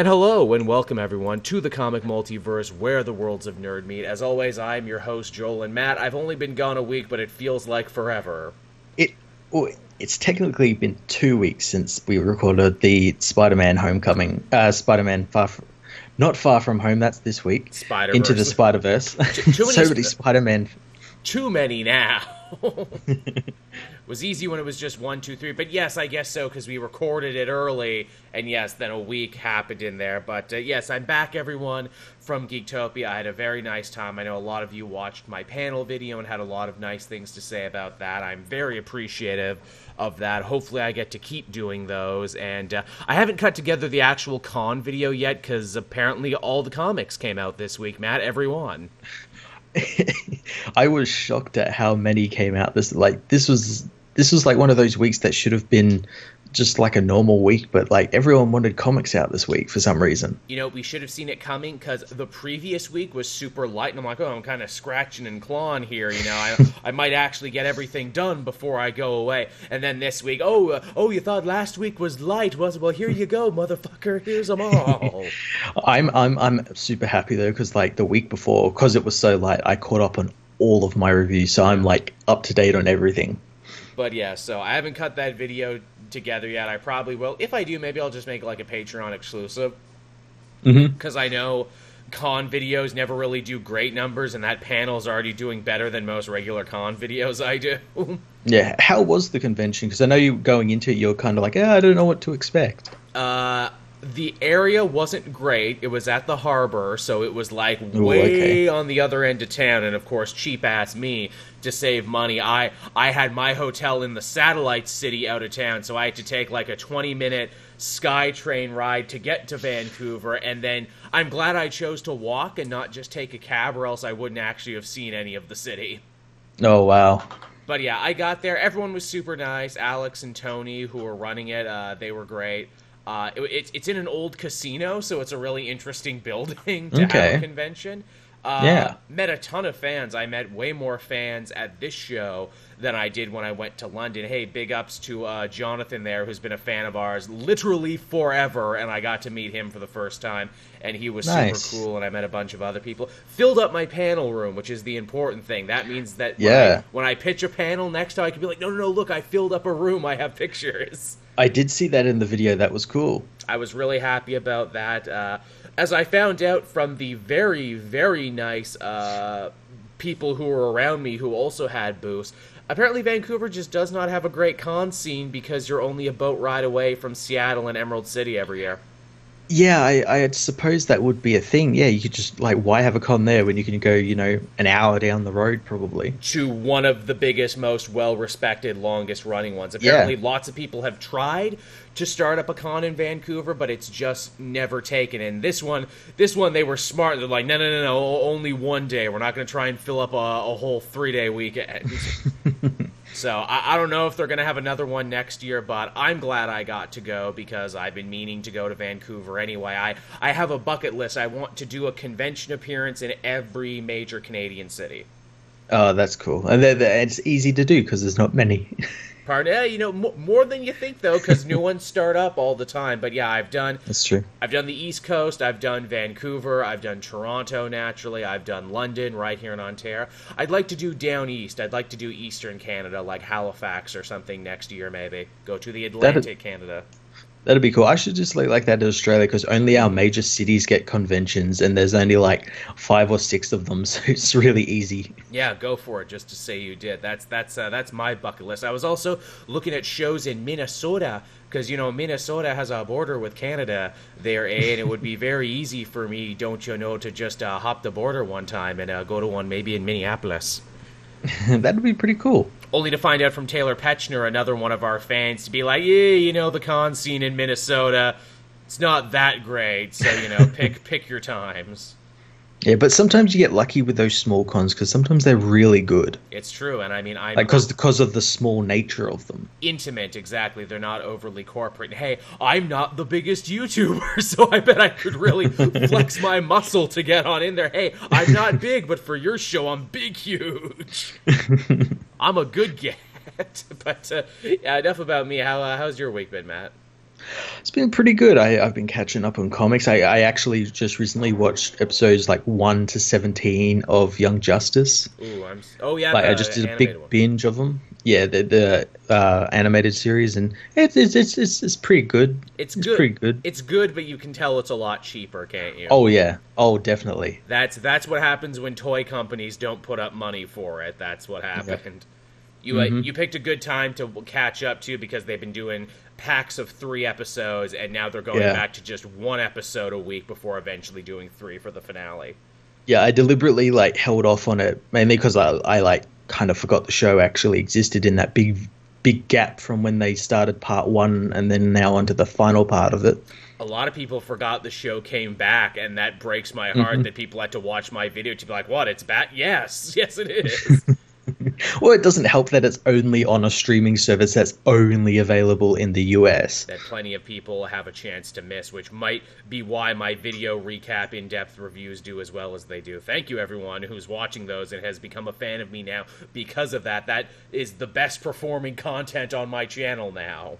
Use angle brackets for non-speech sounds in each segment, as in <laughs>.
And hello and welcome everyone to the comic multiverse where the worlds of nerd meet. As always, I'm your host Joel and Matt. I've only been gone a week, but it feels like forever. It oh, it's technically been two weeks since we recorded the Spider-Man Homecoming, uh, Spider-Man Far from, not Far From Home. That's this week. Spider Into the Spider Verse. Too- too many <laughs> so many Spider-Man. Too many now. <laughs> <laughs> was easy when it was just one, two, three. But yes, I guess so because we recorded it early, and yes, then a week happened in there. But uh, yes, I'm back, everyone, from Geektopia. I had a very nice time. I know a lot of you watched my panel video and had a lot of nice things to say about that. I'm very appreciative of that. Hopefully, I get to keep doing those. And uh, I haven't cut together the actual con video yet because apparently all the comics came out this week. Matt, everyone. <laughs> I was shocked at how many came out. This like this was this was like one of those weeks that should have been just like a normal week, but like everyone wanted comics out this week for some reason. you know, we should have seen it coming because the previous week was super light, and I'm like, oh, I'm kind of scratching and clawing here. You know, I <laughs> I might actually get everything done before I go away. And then this week, oh, uh, oh, you thought last week was light, was it? Well, here you go, motherfucker. Here's them all. <laughs> I'm I'm I'm super happy though because like the week before, because it was so light, I caught up on all of my reviews, so I'm like up to date on everything. But yeah, so I haven't cut that video together yet. I probably will. If I do, maybe I'll just make like a Patreon exclusive. Because I know con videos never really do great numbers, and that panel's already doing better than most regular con videos I do. <laughs> Yeah, how was the convention? Because I know you going into it, you're kind of like, ah, I don't know what to expect. Uh, the area wasn't great. It was at the harbor, so it was like Ooh, way okay. on the other end of town. And of course, cheap ass me to save money, I I had my hotel in the satellite city out of town, so I had to take like a twenty minute sky train ride to get to Vancouver. And then I'm glad I chose to walk and not just take a cab, or else I wouldn't actually have seen any of the city. Oh wow, But yeah, I got there. Everyone was super nice. Alex and Tony, who were running it, uh, they were great. Uh, it, it's it's in an old casino, so it's a really interesting <laughs> building to have a convention. Uh, Yeah. Met a ton of fans. I met way more fans at this show than I did when I went to London. Hey, big ups to uh, Jonathan there, who's been a fan of ours literally forever, and I got to meet him for the first time, and he was Nice. super cool. And I met a bunch of other people. Filled up my panel room, which is the important thing. That means that when Yeah. I, when I pitch a panel next time, I can be like, no, no, no, look, I filled up a room. I have pictures. <laughs> I did see that in the video. That was cool. I was really happy about that. Uh, as I found out from the very, very nice uh, people who were around me who also had booths, apparently Vancouver just does not have a great con scene because you're only a boat ride away from Seattle and Emerald City every year. Yeah, I, I suppose that would be a thing. Yeah, you could just like, why have a con there when you can go, you know, an hour down the road probably. to one of the biggest, most well respected, longest running ones. Apparently, lots of people have tried to start up a con in Vancouver, but it's just never taken. And this one, this one, they were smart. They're like, no, no, no, no, only one day. We're not going to try and fill up a, a whole three day weekend. <laughs> So I, I don't know if they're going to have another one next year, but I'm glad I got to go because I've been meaning to go to Vancouver anyway. I, I have a bucket list. I want to do a convention appearance in every major Canadian city. Oh, that's cool. And they're, they're- it's easy to do because there's not many. <laughs> Pardon? Yeah, you know, mo more than you think though, because new ones start up all the time. But yeah, I've done, that's true. I've done the East Coast, I've done Vancouver, I've done Toronto naturally, I've done London right here in Ontario. I'd like to do down east. I'd like to do Eastern Canada, like Halifax or something next year, maybe. Go to the Atlantic Canada. That'd be cool. I should just like like that to Australia because only our major cities get conventions, and there's only like five or six of them, <laughs> so it's really easy. Yeah, go for it. Just to say you did. That's that's uh, that's my bucket list. I was also looking at shows in Minnesota because you know Minnesota has a border with Canada there, eh, and it would be <laughs> very easy for me, don't you know, to just uh, hop the border one time and uh, go to one maybe in Minneapolis. <laughs> That'd be pretty cool. Only to find out from Taylor Petchner, another one of our fans, to be like, yeah, you know, the con scene in Minnesota, it's not that great. So you know, <laughs> pick pick your times. Yeah, but sometimes you get lucky with those small cons because sometimes they're really good, It's true, and I mean, I'm like because because of the small nature of them. intimate exactly. They're not overly corporate. Hey i'm not the biggest youtuber <laughs> so i bet i could really flex my muscle to get on in there. Hey i'm not <laughs> big but for your show i'm big huge. <laughs> I'm a good get but uh, yeah enough about me. How uh, how's your week been matt It's been pretty good. I, have been catching up on comics. I, I, actually just recently watched episodes like one to seventeen of Young Justice. Ooh, I'm oh yeah, like, I just did a big one. binge of them. Yeah, the the uh, animated series, and it's it's, it's it's it's pretty good. It's, it's good. Pretty good. It's good, but you can tell it's a lot cheaper, can't you? Oh yeah. Oh, definitely. That's that's what happens when toy companies don't put up money for it. That's what happened. Yep. You uh, mm-hmm. you picked a good time to catch up to because they've been doing packs of three episodes and now they're going yeah. back to just one episode a week before eventually doing three for the finale. Yeah, I deliberately like held off on it mainly because I I like kind of forgot the show actually existed in that big big gap from when they started part one and then now onto the final part of it. A lot of people forgot the show came back, and that breaks my heart mm-hmm. that people had to watch my video to be like, "What? It's back? Yes, <laughs> yes, it is." <laughs> <laughs> well, it doesn't help that it's only on a streaming service that's only available in the US. That plenty of people have a chance to miss, which might be why my video recap in depth reviews do as well as they do. Thank you, everyone who's watching those and has become a fan of me now because of that. That is the best performing content on my channel now.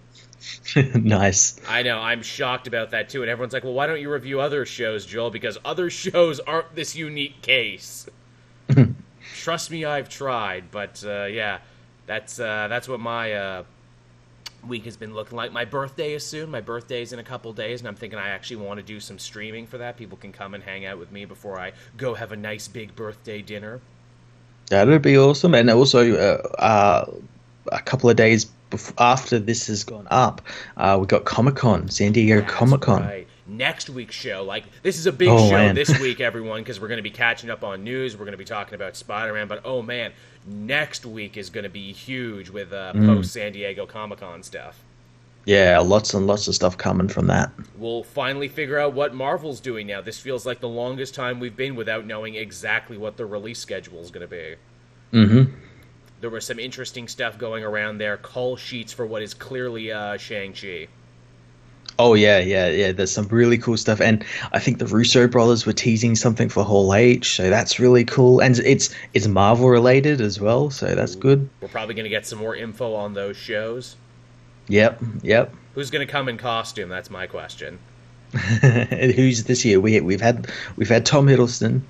<laughs> nice. I know. I'm shocked about that too. And everyone's like, well, why don't you review other shows, Joel? Because other shows aren't this unique case. <laughs> trust me, I've tried. But uh, yeah, that's uh, that's what my uh, week has been looking like. My birthday is soon. My birthday is in a couple days, and I'm thinking I actually want to do some streaming for that. People can come and hang out with me before I go have a nice big birthday dinner. That'd be awesome. And also, uh, uh, a couple of days before, after this has gone up, uh, we got Comic Con, San Diego Comic Con. Right next week's show. Like this is a big oh, show man. this <laughs> week, everyone, because we're going to be catching up on news. We're going to be talking about Spider Man. But oh man, next week is going to be huge with uh, mm. post San Diego Comic Con stuff. Yeah, lots and lots of stuff coming from that. We'll finally figure out what Marvel's doing now. This feels like the longest time we've been without knowing exactly what the release schedule is going to be. Mm-hmm. There was some interesting stuff going around there. Call sheets for what is clearly uh, Shang Chi. Oh yeah, yeah, yeah. There's some really cool stuff, and I think the Russo brothers were teasing something for Hall H, so that's really cool. And it's it's Marvel related as well, so that's good. We're probably gonna get some more info on those shows. Yep, yep. Who's gonna come in costume? That's my question. <laughs> who's this year? We we've had we've had Tom Hiddleston,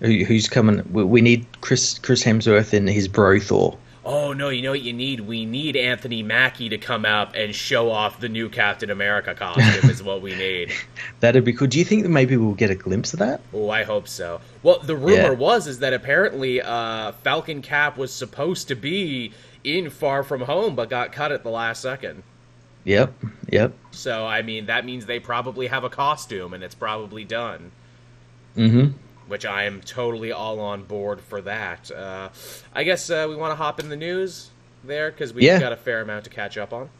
who, who's coming. We, we need Chris Chris Hemsworth in his bro Thor oh no, you know what you need? We need Anthony Mackie to come out and show off the new Captain America costume is what we need. <laughs> That'd be cool. Do you think that maybe we'll get a glimpse of that? Oh, I hope so. Well, the rumor yeah. was is that apparently uh, Falcon Cap was supposed to be in Far From Home, but got cut at the last second. Yep, yep. So I mean, that means they probably have a costume, and it's probably done. Mm-hmm which I am totally all on board for that. Uh, I guess uh, we want to hop in the news there because we've yeah. got a fair amount to catch up on.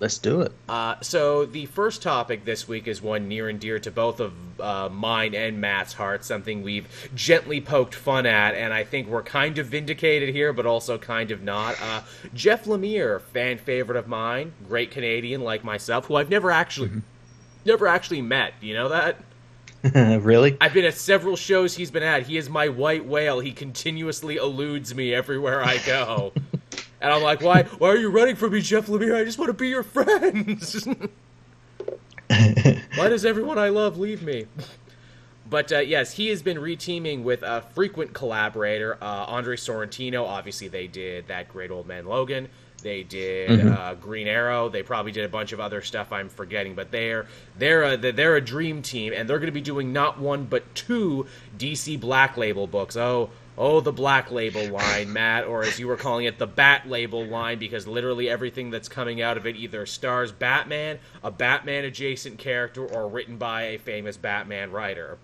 Let's do it. Uh, so the first topic this week is one near and dear to both of uh, mine and Matt's hearts. Something we've gently poked fun at, and I think we're kind of vindicated here, but also kind of not. Uh, Jeff Lemire, fan favorite of mine, great Canadian like myself, who I've never actually, mm-hmm. never actually met. You know that? <laughs> really? I've been at several shows he's been at. He is my white whale. He continuously eludes me everywhere I go. <laughs> and I'm like, why? Why are you running from me, Jeff Lemire? I just want to be your friends. <laughs> why does everyone I love leave me? But uh, yes, he has been reteaming with a frequent collaborator, uh, Andre Sorrentino. Obviously, they did that great old man Logan. They did mm-hmm. uh, Green Arrow. They probably did a bunch of other stuff I'm forgetting, but they're they're a, they're a dream team, and they're going to be doing not one but two DC Black Label books. Oh. Oh, the black label line, Matt, or as you were calling it, the bat label line, because literally everything that's coming out of it either stars Batman, a Batman adjacent character, or written by a famous Batman writer.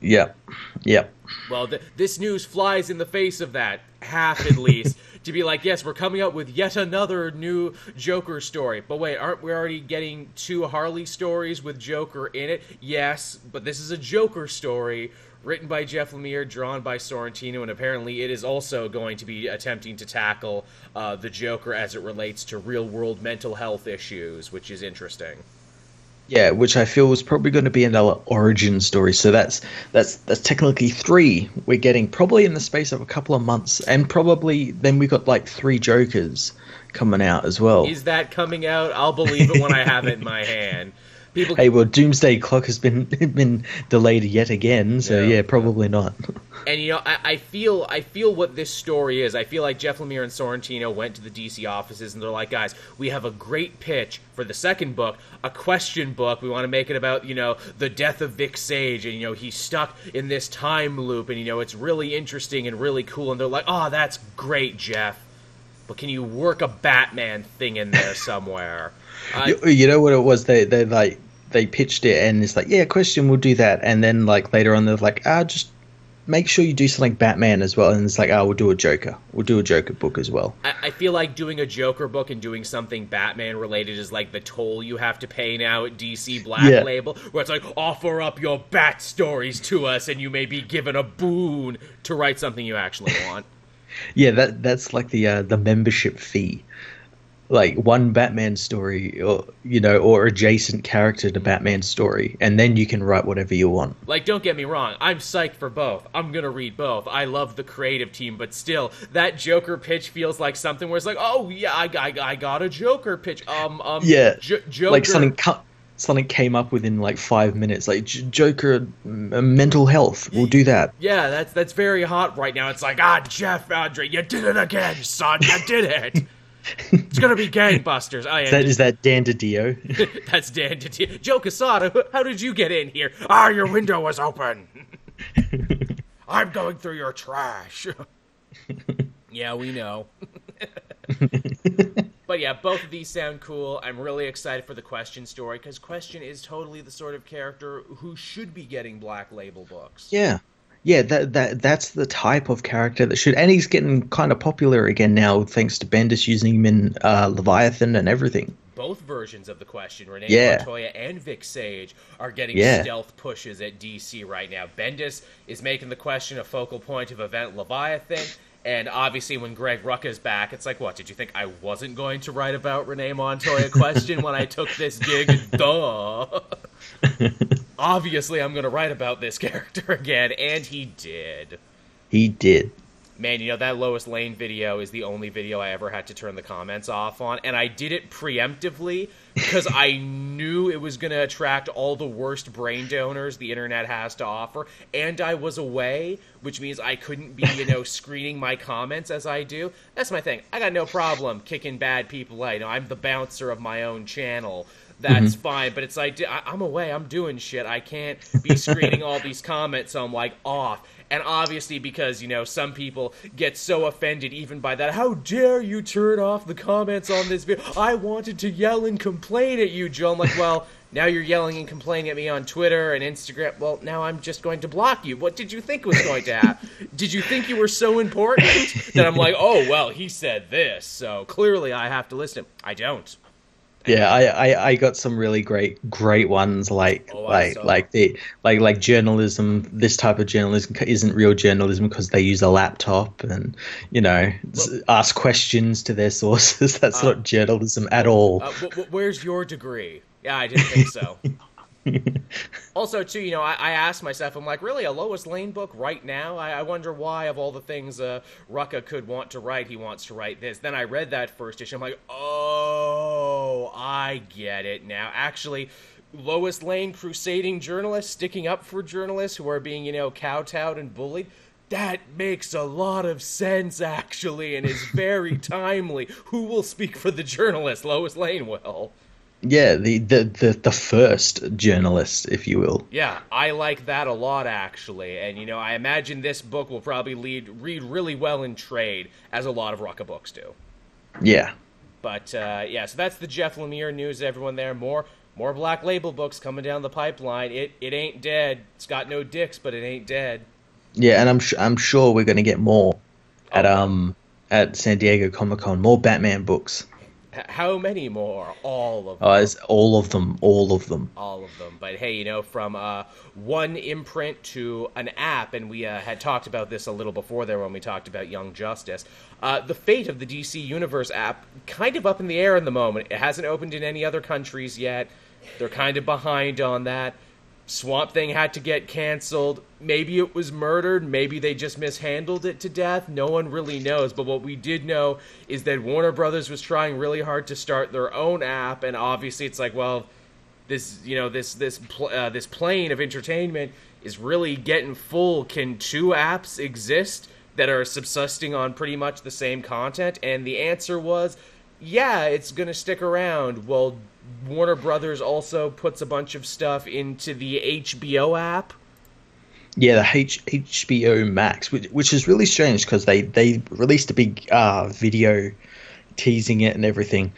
Yep. Yep. Well, th- this news flies in the face of that, half at least. <laughs> to be like, yes, we're coming up with yet another new Joker story. But wait, aren't we already getting two Harley stories with Joker in it? Yes, but this is a Joker story written by Jeff Lemire, drawn by Sorrentino, and apparently it is also going to be attempting to tackle uh, the Joker as it relates to real world mental health issues, which is interesting. Yeah, which I feel was probably going to be another origin story. So that's that's that's technically three we're getting probably in the space of a couple of months, and probably then we got like three Jokers coming out as well. Is that coming out? I'll believe it when I have it in my <laughs> hand. People, hey, well, Doomsday Clock has been <laughs> been delayed yet again, so yeah, yeah probably not. <laughs> And you know, I, I, feel I feel what this story is. I feel like Jeff Lemire and Sorrentino went to the DC offices and they're like, guys, we have a great pitch for the second book, a question book. We want to make it about you know the death of Vic Sage, and you know he's stuck in this time loop, and you know it's really interesting and really cool. And they're like, oh, that's great, Jeff. But can you work a Batman thing in there somewhere? <laughs> you, you, know what it was? They they like they pitched it and it's like, yeah, question, we'll do that. And then like later on, they're like, ah, just make sure you do something Batman as well. And it's like, oh, we'll do a Joker. We'll do a Joker book as well. I, I feel like doing a Joker book and doing something Batman related is like the toll you have to pay now at DC Black yeah. Label, where it's like, offer up your Bat stories to us, and you may be given a boon to write something you actually want. Yeah, that that's like the uh, the membership fee like one Batman story, or you know, or adjacent character to Batman story, and then you can write whatever you want. Like, don't get me wrong, I'm psyched for both. I'm gonna read both. I love the creative team, but still, that Joker pitch feels like something where it's like, oh yeah, I, I, I got a Joker pitch. Um, um, yeah, J- Joker. Like something. Cu- something came up within like five minutes, like J- Joker uh, mental health. We'll do that. Yeah, that's that's very hot right now. It's like, ah, Jeff Andre, you did it again, son. You did it. <laughs> It's gonna be gangbusters. I is that, is that Dan DiDio? <laughs> That's Dan DiDio. Joe Quesada, how did you get in here? Ah, your window was open. <laughs> I'm going through your trash. yeah, we know. But yeah, both of these sound cool. I'm really excited for the Question story because Question is totally the sort of character who should be getting Black Label books. Yeah, yeah, that that that's the type of character that should, and he's getting kind of popular again now thanks to Bendis using him in uh, Leviathan and everything. Both versions of the question, Renee yeah. Montoya and Vic Sage, are getting yeah. stealth pushes at DC right now. Bendis is making the question a focal point of event Leviathan. And obviously, when Greg Rucka's back, it's like, what? Did you think I wasn't going to write about Renee Montoya question when I took this gig? <laughs> Duh. obviously I'm going to write about this <laughs> character again, and he did. He did. Man, you know, that Lois Lane video is the only video I ever had to turn the comments off on, and I did it preemptively because I knew it was going to attract all the worst brain donors the internet has to offer, and I was away, which means I couldn't be, you know, <laughs> screening my comments as I do. That's my thing. I got no problem kicking bad people out. You know, I'm the bouncer of my own channel that's mm-hmm. fine. But it's like I, am away, I'm doing shit. I can't be screening all these comments. So I'm like off. And obviously, because you know some people get so offended even by that. How dare you turn off the comments on this video? I wanted to yell and complain at you, Joe. I'm like, well. Now you're yelling and complaining at me on Twitter and Instagram. Well, now I'm just going to block you. What did you think was going to happen? <laughs> did you think you were so important that I'm like, oh well, he said this, so clearly I have to listen. I don't. Yeah, I, I, I got some really great great ones like oh, like like the like like journalism. This type of journalism isn't real journalism because they use a laptop and you know well, ask questions to their <laughs> sources. That's uh, not journalism at all. Uh, where's your degree? Yeah, I didn't think so. <laughs> also, too, you know, I, I asked myself, I'm like, really, a Lois Lane book right now? I, I wonder why, of all the things uh, Rucka could want to write, he wants to write this. Then I read that first issue. I'm like, oh, I get it now. Actually, Lois Lane crusading journalists, sticking up for journalists who are being, you know, kowtowed and bullied. That makes a lot of sense, actually, and is very <laughs> timely. Who will speak for the journalist? Lois Lane will. Yeah, the, the, the, the first journalist, if you will. Yeah, I like that a lot actually, and you know, I imagine this book will probably lead read really well in trade, as a lot of Rucka books do. Yeah. But uh, yeah, so that's the Jeff Lemire news. Everyone there, more more Black Label books coming down the pipeline. It it ain't dead. It's got no dicks, but it ain't dead. Yeah, and I'm sh- I'm sure we're gonna get more at oh. um at San Diego Comic Con. More Batman books how many more? All of them. Uh, it's all of them. All of them. All of them. But hey, you know, from uh, one imprint to an app, and we uh, had talked about this a little before there when we talked about Young Justice. Uh, the fate of the DC Universe app kind of up in the air in the moment. It hasn't opened in any other countries yet. They're kind of behind on that. Swamp Thing had to get canceled. Maybe it was murdered. Maybe they just mishandled it to death. No one really knows. But what we did know is that Warner Brothers was trying really hard to start their own app, and obviously it's like, well, this you know this this uh, this plane of entertainment is really getting full. Can two apps exist that are subsisting on pretty much the same content? And the answer was, yeah, it's gonna stick around. Well, Warner Brothers also puts a bunch of stuff into the HBO app. Yeah, the H- HBO Max, which, which is really strange because they, they released a big uh, video teasing it and everything,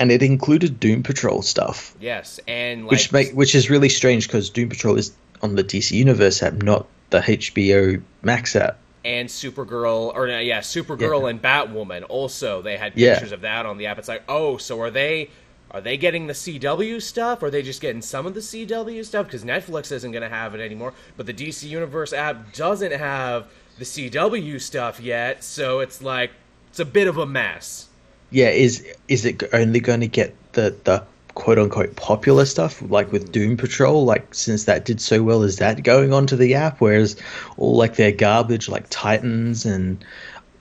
and it included Doom Patrol stuff. Yes, and like, which make which is really strange because Doom Patrol is on the DC Universe app, not the HBO Max app. And Supergirl, or yeah, Supergirl yeah. and Batwoman also they had pictures yeah. of that on the app. It's like, oh, so are they are they getting the CW stuff? Are they just getting some of the CW stuff? Because Netflix isn't going to have it anymore. But the DC Universe app doesn't have the CW stuff yet. So it's like, it's a bit of a mess. Yeah, is is it only going to get the, the quote unquote popular stuff, like with Doom Patrol? Like, since that did so well, is that going onto the app? Whereas all like their garbage, like Titans and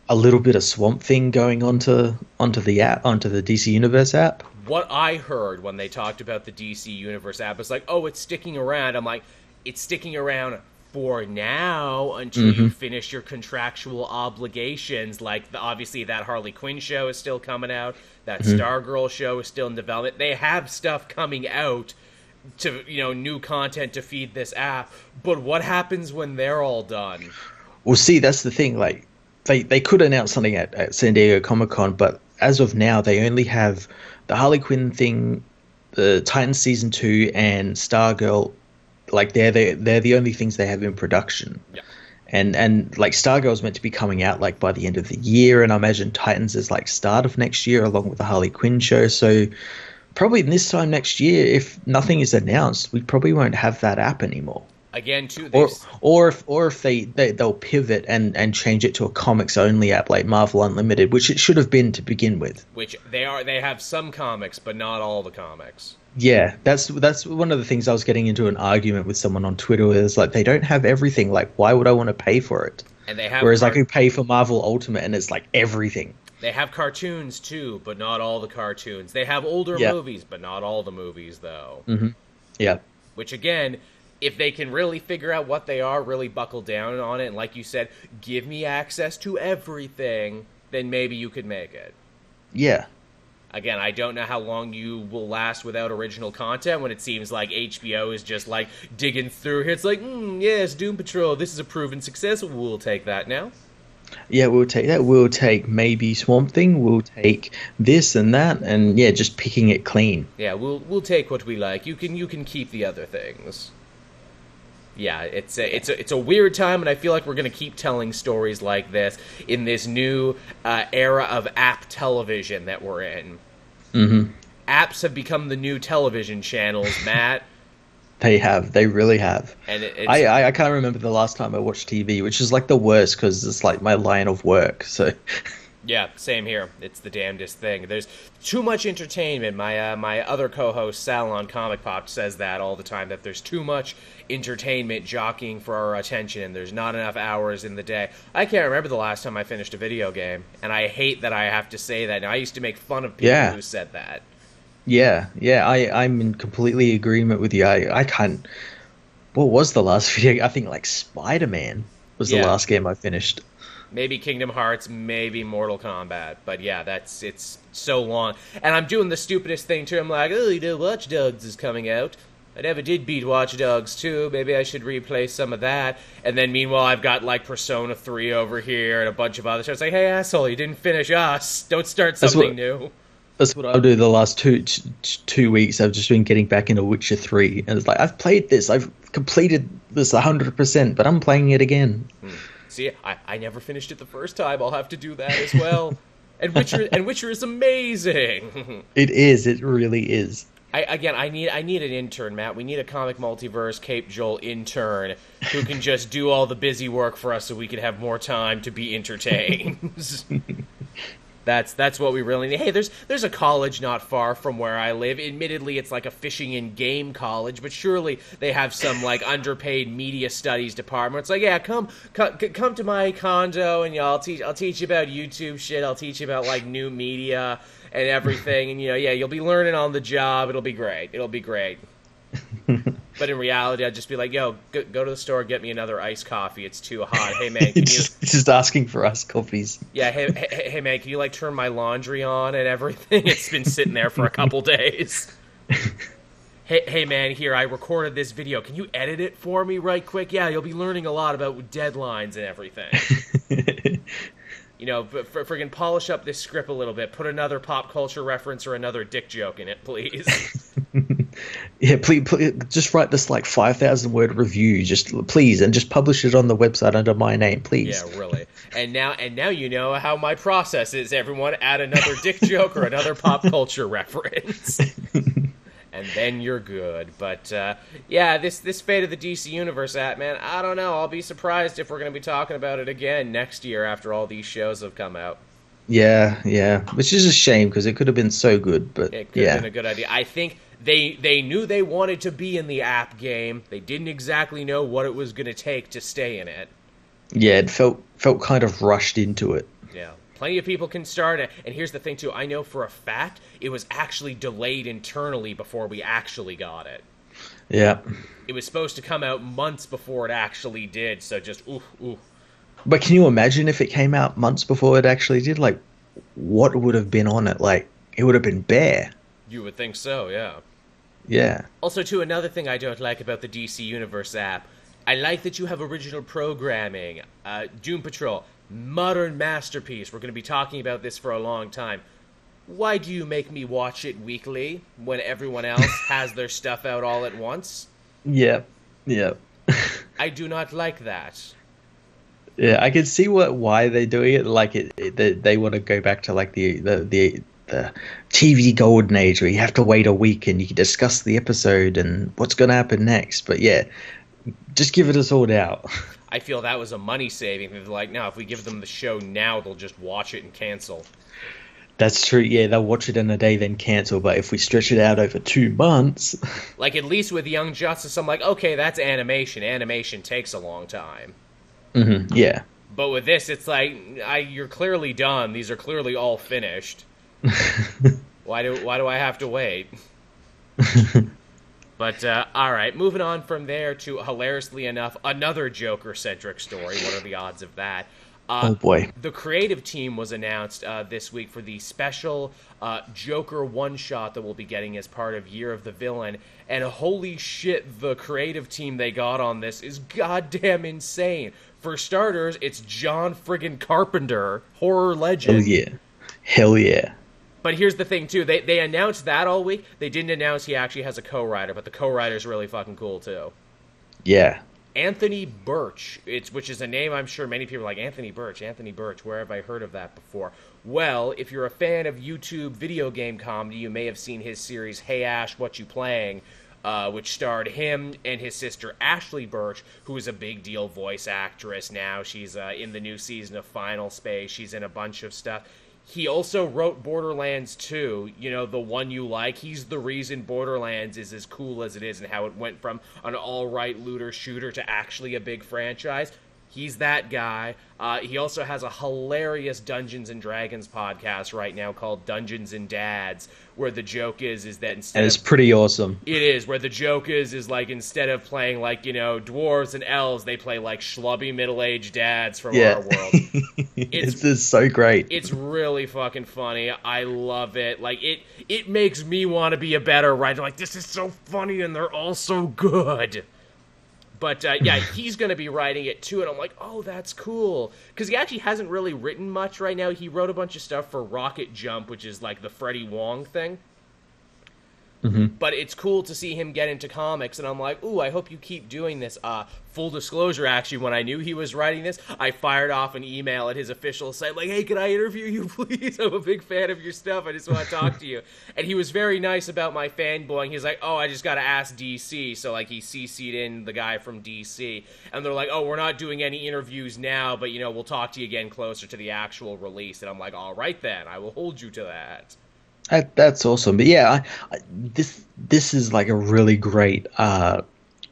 a little bit of Swamp Thing going onto onto the app, onto the DC Universe app? What I heard when they talked about the DC Universe app is like, oh, it's sticking around. I'm like, it's sticking around for now until mm-hmm. you finish your contractual obligations. Like, the, obviously, that Harley Quinn show is still coming out. That mm-hmm. Stargirl show is still in development. They have stuff coming out to you know new content to feed this app. But what happens when they're all done? Well, see, that's the thing. Like, they they could announce something at, at San Diego Comic Con, but as of now, they only have the Harley Quinn thing, the Titans season two, and Stargirl, like they're the, they're the only things they have in production. Yeah. And and like Stargirl's meant to be coming out like by the end of the year, and I imagine Titans is like start of next year, along with the Harley Quinn show. So probably this time next year, if nothing is announced, we probably won't have that app anymore again too or, or if or if they, they they'll pivot and and change it to a comics only app like marvel unlimited which it should have been to begin with. Which they are they have some comics but not all the comics. Yeah that's that's one of the things i was getting into an argument with someone on twitter is like they don't have everything. Like why would i want to pay for it? And they have whereas i could pay for marvel ultimate and it's like everything. They have cartoons too but not all the cartoons. They have older yeah. movies but not all the movies though. Mm-hmm. yeah. Which again if they can really figure out what they are, really buckle down on it, and like you said, give me access to everything, then maybe you could make it. Yeah. Again, I don't know how long you will last without original content when it seems like HBO is just like digging through here. It's like, mm, yes, Doom Patrol, this is a proven success. We'll take that now. Yeah, we'll take that. We'll take maybe Swamp Thing. We'll take this and that, and yeah, just picking it clean. Yeah, we'll we'll take what we like. You can you can keep the other things yeah, it's a, it's a, it's a weird time, and I feel like we're going to keep telling stories like this in this new uh, era of app television that we're in. Mm-hmm. Apps have become the new television channels, <laughs> Matt. they have, they really have. And it, I, I, I can't remember the last time I watched TV, which is like the worst because it's like my line of work. So. <laughs> Yeah, same here. It's the damnedest thing. There's too much entertainment. My uh, my other co-host Sal on Comic Pop says that all the time. That there's too much entertainment jockeying for our attention, and there's not enough hours in the day. I can't remember the last time I finished a video game, and I hate that I have to say that. Now I used to make fun of people yeah. who said that. Yeah, yeah, I I'm in completely agreement with you. I I can't. What was the last <laughs> video? I think like Spider Man was yeah. the last game I finished maybe Kingdom Hearts, maybe Mortal Kombat. But yeah, that's it's so long. And I'm doing the stupidest thing too. I'm like, oh, you know, Watch Dogs is coming out. I never did beat Watch Dogs 2. Maybe I should replay some of that. And then meanwhile, I've got like Persona 3 over here and a bunch of other stuff. It's like, hey, asshole, you didn't finish us. Don't start something what, new. That's what I'll do the last two two weeks. I've just been getting back into Witcher 3. And it's like, I've played this. I've completed this 100%, but I'm playing it again. Hmm. See, I, I never finished it the first time. I'll have to do that as well. <laughs> and Witcher and Witcher is amazing. <laughs> it is. It really is. I, again, I need I need an intern, Matt. We need a comic multiverse Caped Joel intern who can <laughs> just do all the busy work for us, so we can have more time to be entertained. That's that's what we really need. Hey, there's there's a college not far from where I live. Admittedly, it's like a fishing and game college, but surely they have some like <laughs> underpaid media studies department. It's like, yeah, come come, come to my condo and know, I'll teach I'll teach you about YouTube shit. I'll teach you about like new media and everything. And you know, yeah, you'll be learning on the job. It'll be great. It'll be great. <laughs> but in reality, I'd just be like, "Yo, go, go, to the store, get me another iced coffee. It's too hot. Hey man, <laughs> can just, you just asking for iced coffees? Yeah. Hey, hey, hey, man, can you like turn my laundry on and everything? <laughs> It's been sitting there for a couple days. hey, hey man, here I recorded this video. Can you edit it for me right quick? Yeah, you'll be learning a lot about deadlines and everything. you know, for, friggin' polish up this script a little bit. Put another pop culture reference or another dick joke in it, please. Yeah, please, please, just write this like five thousand word review, just please, and just publish it on the website under my name, please. Yeah, really. And now, and now you know how my process is. Everyone, add another dick <laughs> joke or another pop culture reference, <laughs> and then you're good. But uh, yeah, this this fate of the DC universe, at man, I don't know. I'll be surprised if we're going to be talking about it again next year after all these shows have come out. Yeah, yeah, which is a shame because it could have been so good, but it could yeah. have been a good idea. I think they they knew they wanted to be in the app game. They didn't exactly know what it was going to take to stay in it. Yeah, it felt felt kind of rushed into it. Yeah. Plenty of people can start it. And here's the thing too, I know for a fact it was actually delayed internally before we actually got it. Yeah. It was supposed to come out months before it actually did, so just ooh ooh. But can you imagine if it came out months before it actually did? Like what would have been on it? Like it would have been bare. You would think so, yeah. Yeah. Also, too, another thing I don't like about the DC Universe app, I like that you have original programming. Uh, Doom Patrol, modern masterpiece. We're going to be talking about this for a long time. Why do you make me watch it weekly when everyone else <laughs> has their stuff out all at once? Yep. Yep. <laughs> I do not like that. Yeah, I can see what why they're doing it. Like it, it they, they want to go back to like the the the the TV golden age where you have to wait a week and you can discuss the episode and what's going to happen next. But yeah, just give it a all out. <laughs> I feel that was a money saving. They're like, now if we give them the show now, they'll just watch it and cancel. That's true. Yeah, they'll watch it in a day, then cancel. But if we stretch it out over two months, <laughs> like at least with Young Justice, I'm like, okay, that's animation. Animation takes a long time. Mm-hmm. Yeah. But with this, it's like I, you're clearly done. These are clearly all finished. Why do why do I have to wait? <laughs> but uh, all right, moving on from there to hilariously enough, another Joker centric story. What are the odds of that? Uh, oh boy! The creative team was announced uh, this week for the special uh, Joker one shot that we'll be getting as part of Year of the Villain. And holy shit, the creative team they got on this is goddamn insane. For starters, it's John friggin' Carpenter, horror legend. Oh yeah, hell yeah! But here's the thing too. They they announced that all week. They didn't announce he actually has a co-writer, but the co-writer is really fucking cool too. Yeah. Anthony Burch, it's which is a name I'm sure many people are like Anthony Burch, Anthony Burch. Where have I heard of that before? Well, if you're a fan of YouTube video game comedy, you may have seen his series Hey Ash, What You Playing, uh, which starred him and his sister Ashley Burch, who is a big deal voice actress now. She's uh, in the new season of Final Space. She's in a bunch of stuff. He also wrote Borderlands 2, you know, the one you like. He's the reason Borderlands is as cool as it is and how it went from an all right looter shooter to actually a big franchise. He's that guy. Uh, he also has a hilarious Dungeons and Dragons podcast right now called Dungeons and Dads, where the joke is is that instead and it's of, pretty awesome. It is where the joke is is like instead of playing like you know dwarves and elves, they play like schlubby middle aged dads from yeah. our world. <laughs> It's, it's so great. It's really fucking funny. I love it. Like it it makes me want to be a better writer. Like this is so funny and they're all so good. But uh, yeah, <laughs> he's going to be writing it too, and I'm like, oh, that's cool because he actually hasn't really written much right now. He wrote a bunch of stuff for Rocket Jump, which is like the Freddie Wong thing. Mm-hmm. But it's cool to see him get into comics, and I'm like, ooh, I hope you keep doing this. Uh, full disclosure, actually, when I knew he was writing this, I fired off an email at his official site, like, hey, can I interview you, <laughs> please? I'm a big fan of your stuff. I just want to talk to you. <laughs> And he was very nice about my fanboying. He's like, oh, I just got to ask DC. So, like, he CC'd in the guy from DC. And they're like, oh, we're not doing any interviews now, but, you know, we'll talk to you again closer to the actual release. And I'm like, all right, then. I will hold you to that. That, that's awesome. But yeah, I, I, this this is like a really great uh,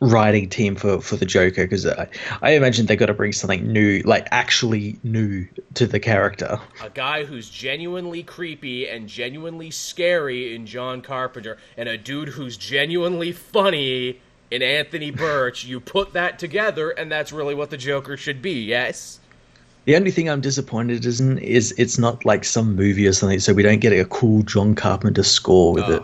writing team for, for the Joker because I, I imagine they've got to bring something new, like actually new to the character. A guy who's genuinely creepy and genuinely scary in John Carpenter, and a dude who's genuinely funny in Anthony Burch. you put that together, and that's really what the Joker should be. Yes. The only thing I'm disappointed isn't is it's not like some movie or something, so we don't get a cool John Carpenter score with oh, it.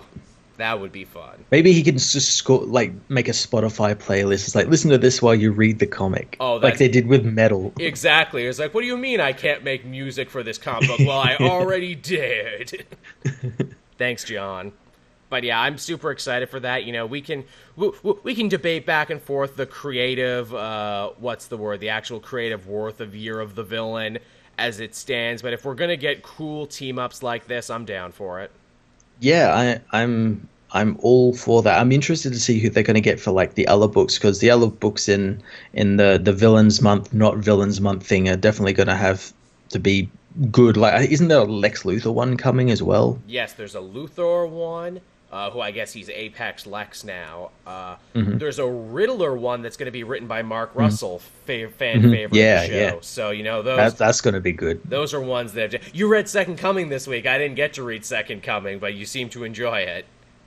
That would be fun. Maybe he can just score like make a Spotify playlist. It's like listen to this while you read the comic. Oh, like they did with Metal. Exactly. It's like, what do you mean I can't make music for this comic book? well, I <laughs> already did. <laughs> Thanks, John but yeah, I'm super excited for that. You know, we can we, we can debate back and forth the creative, uh, what's the word, the actual creative worth of Year of the Villain as it stands. But if we're gonna get cool team ups like this, I'm down for it. Yeah, I, I'm I'm all for that. I'm interested to see who they're going to get for like the other books because the other books in in the the villains month, not villains month thing are definitely going to have to be good. Like, isn't there a Lex Luthor one coming as well? Yes, there's a Luthor one uh, who I guess he's Apex Lex now. Uh, mm-hmm. There's a Riddler one that's going to be written by Mark mm-hmm. Russell, mm-hmm. fan mm-hmm. favorite yeah, of the show. Yeah. So you know those that's, that's going to be good. Those are ones that you read Second Coming this week. I didn't get to read Second Coming, but you seem to enjoy it.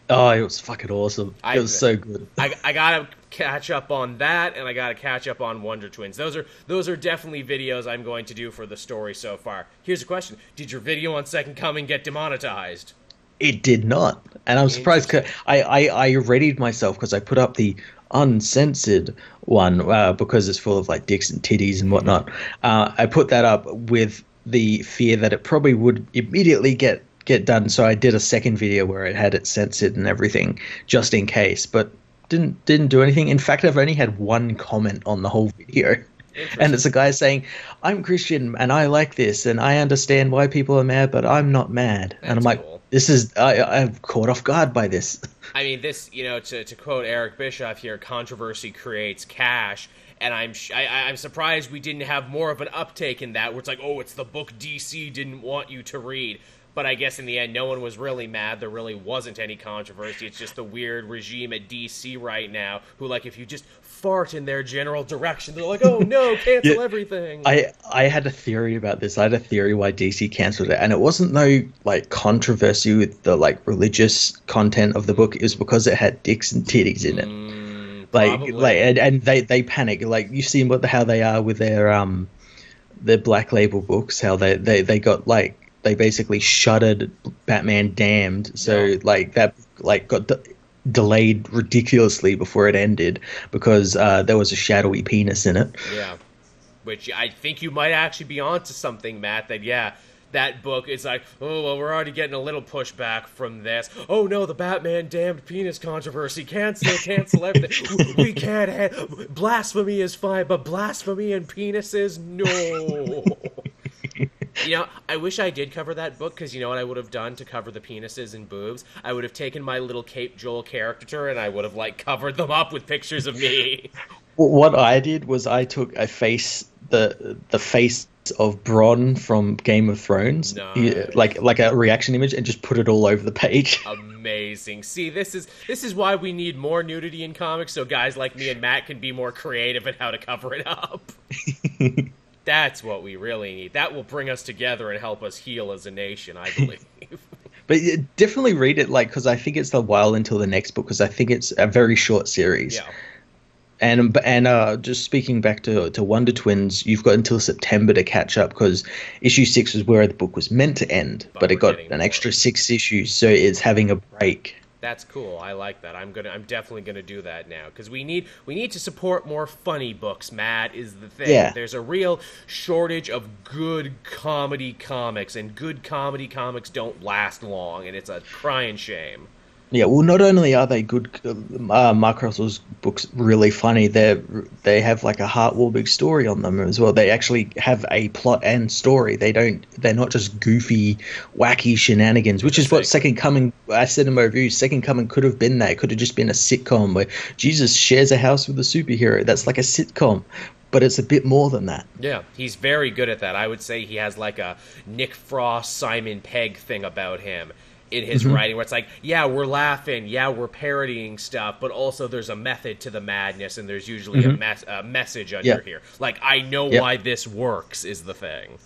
Oh, it was fucking awesome. I, it was so good. I, I gotta catch up on that, and I gotta catch up on Wonder Twins. Those are those are definitely videos I'm going to do for the story so far. Here's a question: Did your video on Second Coming get demonetized? It did not, and I'm surprised. Cause I, I I readied myself because I put up the uncensored one uh, because it's full of like dicks and titties and whatnot. Uh, I put that up with the fear that it probably would immediately get get done. So I did a second video where it had it censored and everything just in case, but didn't didn't do anything. In fact, I've only had one comment on the whole video. <laughs> And it's a guy saying, "I'm Christian and I like this and I understand why people are mad, but I'm not mad." That's and I'm like, cool this is I, I'm caught off guard by this. <laughs> I mean, this you know to to quote Eric Bischoff here, controversy creates cash. And I'm I, am i am surprised we didn't have more of an uptake in that, where it's like, oh, it's the book DC didn't want you to read. But I guess in the end, no one was really mad. There really wasn't any controversy. It's just the weird regime at DC right now, who like if you just fart in their general direction. They're like, "Oh no, <laughs> cancel yeah, everything." I I had a theory about this. I had a theory why DC canceled it, and it wasn't no like controversy with the like religious content of the book. It was because it had dicks and titties in it. Mm, like like and, and, they they panic. Like you see what how they are with their um their black label books. How they they they got like they basically shuttered Batman Damned. So yeah. like that like got delayed ridiculously before it ended because uh, there was a shadowy penis in it. Yeah, which I think you might actually be onto something, Matt. That yeah, that book is like, oh well, we're already getting a little pushback from this. Oh no, the Batman damned penis controversy. Cancel, cancel everything. <laughs> we can't. Have, blasphemy is fine, but blasphemy and penises, no. <laughs> you know, I wish I did cover that book because you know what I would have done to cover the penises and boobs? I would have taken my little Caped Joel caricature and I would have like covered them up with pictures of me. what I did was I took a face the the face of Bronn from Game of Thrones, nice. like like a reaction image, and just put it all over the page. <laughs> Amazing. See, this is this is why we need more nudity in comics, so guys like me and Matt can be more creative in how to cover it up. <laughs> That's what we really need. That will bring us together and help us heal as a nation, I <laughs> believe. but definitely read it, like, because I think it's a while until the next book, because I think it's a very short series. Yeah. And and uh, just speaking back to to Wonder Twins, you've got until September to catch up because issue six was where the book was meant to end, but, but it got an extra six issues, so it's having a break that's cool. I like that. I'm gonna. I'm definitely gonna do that now because we need we need to support more funny books. Matt is the thing. Yeah. There's a real shortage of good comedy comics, and good comedy comics don't last long, and it's a crying shame. Yeah, well, not only are they good, uh, Mark Russell's books really funny. They they have like a heartwarming story on them as well. They actually have a plot and story. They don't. They're not just goofy, wacky shenanigans, which is what Second Coming. I said in my review, Second Coming could have been that. It could have just been a sitcom where Jesus shares a house with a superhero. That's like a sitcom but it's a bit more than that. Yeah, he's very good at that. I would say he has like a Nick Frost, Simon Pegg thing about him in his mm-hmm. writing where it's like, yeah, we're laughing, yeah, we're parodying stuff, but also there's a method to the madness and there's usually mm-hmm. a, mes- a, message under yeah. here. Like, I know why this works is the thing.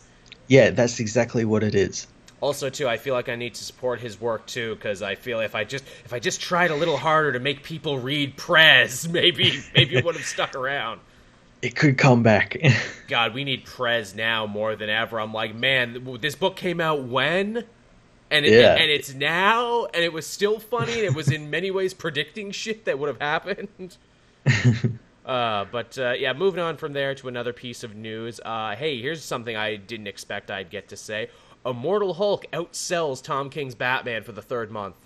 Yeah, that's exactly what it is. Also, too, I feel like I need to support his work too because I feel if I just if I just tried a little harder to make people read Prez, <laughs> maybe maybe it would have stuck around. It could come back. <laughs> God, we need Prez now more than ever. I'm like, man, this book came out when? And it, yeah. and it's now, and it was still funny, and it was in many ways predicting shit that would have happened. <laughs> uh, but uh, yeah, moving on from there to another piece of news. Uh, hey, here's something I didn't expect I'd get to say: Immortal Hulk outsells Tom King's Batman for the third month.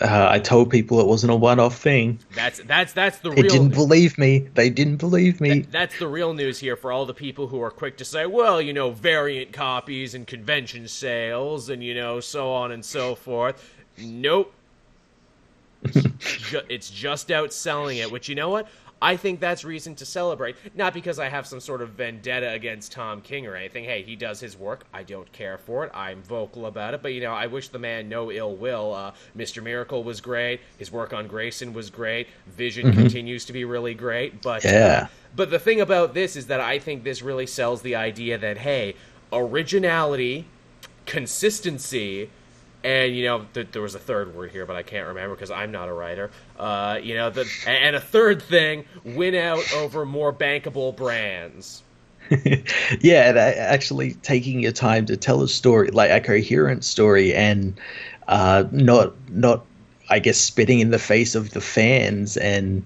Uh, I told people it wasn't a one-off thing. That's that's that's the. They real didn't believe me. They didn't believe me. That, that's the real news here for all the people who are quick to say, "Well, you know, variant copies and convention sales, and you know, so on and so forth." Nope. <laughs> it's just outselling it. Which you know what? I think that's reason to celebrate. Not because I have some sort of vendetta against Tom King or anything. Hey, he does his work. I don't care for it. I'm vocal about it. But, you know, I wish the man no ill will. Uh, Mr. Miracle was great. His work on Grayson was great. Vision mm-hmm. continues to be really great. But, yeah. Uh, but the thing about this is that I think this really sells the idea that, hey, originality, consistency, and you know th- there was a third word here, but I can't remember because I'm not a writer. Uh, you know, the, and a third thing, win out over more bankable brands. <laughs> yeah, actually taking your time to tell a story, like a coherent story, and uh, not not I guess spitting in the face of the fans and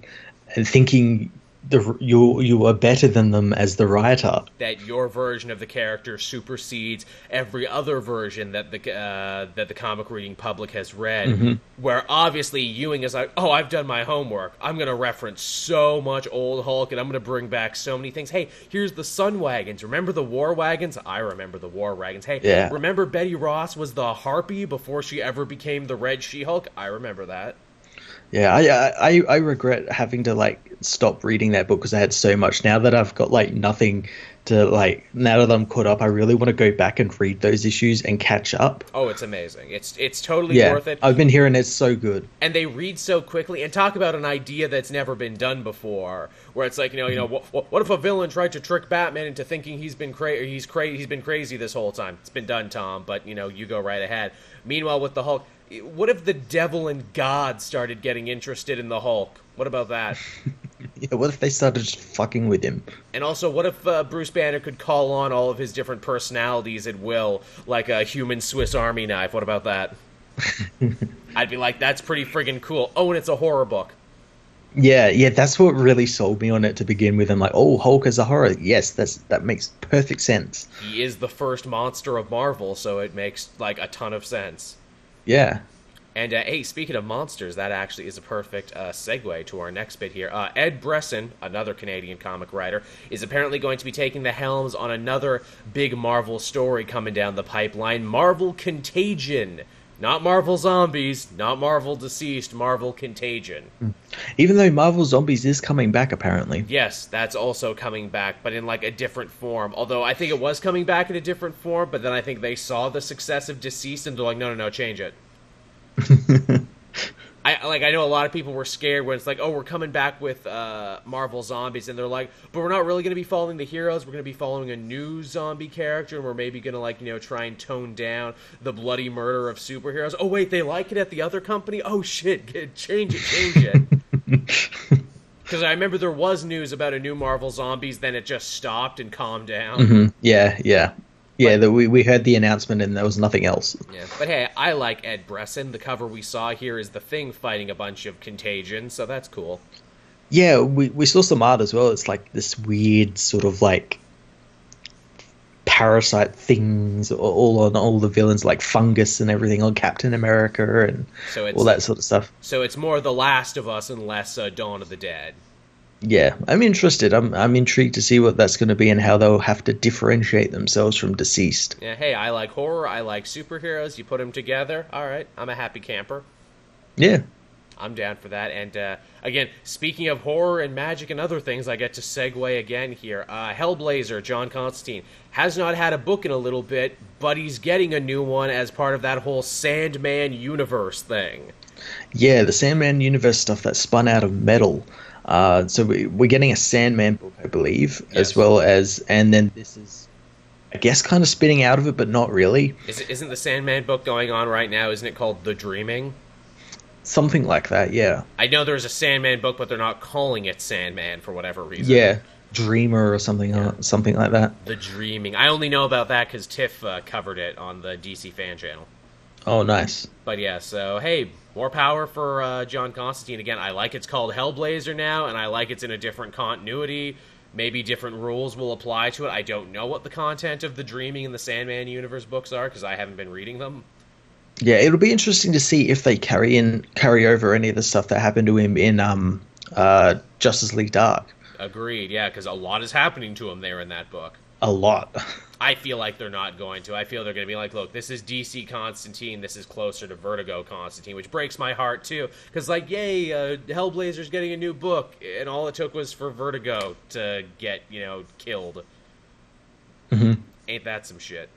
and thinking the you you are better than them as the writer. That your version of the character supersedes every other version that the uh, that the comic reading public has read. Mm-hmm. Where obviously Ewing is like, oh, I've done my homework. I'm going to reference so much old Hulk, and I'm going to bring back so many things. Hey, here's the Sun Wagons. Remember the War Wagons? I remember the War Wagons. Hey, yeah. remember Betty Ross was the Harpy before she ever became the Red She Hulk? I remember that. Yeah, I, I I regret having to like stop reading that book because I had so much. Now that I've got like nothing to like, now that I'm caught up, I really want to go back and read those issues and catch up. Oh, it's amazing! It's it's totally yeah, worth it. I've been hearing it's so good, and they read so quickly. And talk about an idea that's never been done before, where it's like you know you know mm-hmm. what, what if a villain tried to trick Batman into thinking he's been crazy? He's crazy. He's been crazy this whole time. It's been done, Tom. But you know you go right ahead. Meanwhile, with the Hulk, what if the devil and God started getting interested in the Hulk? What about that? <laughs> yeah, what if they started just fucking with him? And also, what if uh, Bruce Banner could call on all of his different personalities at will, like a human Swiss Army knife? What about that? <laughs> I'd be like, that's pretty friggin' cool. Oh, and it's a horror book. Yeah, yeah, that's what really sold me on it to begin with. I'm like, oh, Hulk is a horror. Yes, that's that makes perfect sense. He is the first monster of Marvel, so it makes like a ton of sense. Yeah. And uh, hey, speaking of monsters, that actually is a perfect uh, segue to our next bit here. Uh, Ed Brisson, another Canadian comic writer, is apparently going to be taking the helms on another big Marvel story coming down the pipeline Marvel Contagion. Not Marvel Zombies, not Marvel Deceased, Marvel Contagion. Hmm. Even though Marvel Zombies is coming back, apparently. Yes, that's also coming back, but in like a different form. Although I think it was coming back in a different form, but then I think they saw the success of Deceased and they're like, no, no, no, change it. <laughs> I like I know a lot of people were scared when it's like, oh, we're coming back with uh, Marvel zombies, and they're like, but we're not really going to be following the heroes. We're going to be following a new zombie character, and we're maybe going to like you know try and tone down the bloody murder of superheroes. Oh wait, they like it at the other company. Oh shit, get, <laughs> change it, change it. <laughs> Because I remember there was news about a new Marvel zombies, then it just stopped and calmed down. Mm-hmm. Yeah, yeah. Yeah, the, we, we heard the announcement and there was nothing else. Yeah, but hey, I like Ed Brisson. The cover we saw here is the Thing fighting a bunch of Contagion, so that's cool. Yeah, we, we saw some art as well. It's like this weird sort of like parasite things all on all the villains, like fungus and everything on Captain America and so all that sort of stuff. So it's more The Last of Us and less uh, Dawn of the Dead. Yeah, I'm interested. I'm I'm intrigued to see what that's going to be and how they'll have to differentiate themselves from deceased. Yeah, hey, I like horror. I like superheroes. You put them together. All right, I'm a happy camper. Yeah, I'm down for that. And uh, again, speaking of horror and magic and other things, I get to segue again here. Uh, Hellblazer, John Constantine, has not had a book in a little bit, but he's getting a new one as part of that whole Sandman universe thing. Yeah, the Sandman universe stuff that spun out of metal. Uh, so we, we're getting a Sandman book, I believe, yes. as well as, and then this is, I guess, kind of spinning out of it, but not really. Is it, isn't the Sandman book going on right now? Isn't it called The Dreaming? Something like that, yeah. I know there's a Sandman book, but they're not calling it Sandman for whatever reason. Yeah, Dreamer or something, yeah. uh, something like that. The Dreaming. I only know about that because Tiff uh, covered it on the DC fan channel. Oh, nice. But yeah, so hey, more power for uh, John Constantine. Again, I like it's called Hellblazer now, and I like it's in a different continuity. Maybe different rules will apply to it. I don't know what the content of the Dreaming and the Sandman universe books are because I haven't been reading them yeah, it'll be interesting to see if they carry in carry over any of the stuff that happened to him in um, uh, Justice League Dark. Agreed. Yeah, because a lot is happening to him there in that book. A lot. I feel like they're not going to. I feel they're going to be like, look, this is DC Constantine. This is closer to Vertigo Constantine, which breaks my heart too. Because like, yay, uh, Hellblazer's getting a new book, and all it took was for Vertigo to get you know killed. Mm-hmm. Ain't that some shit?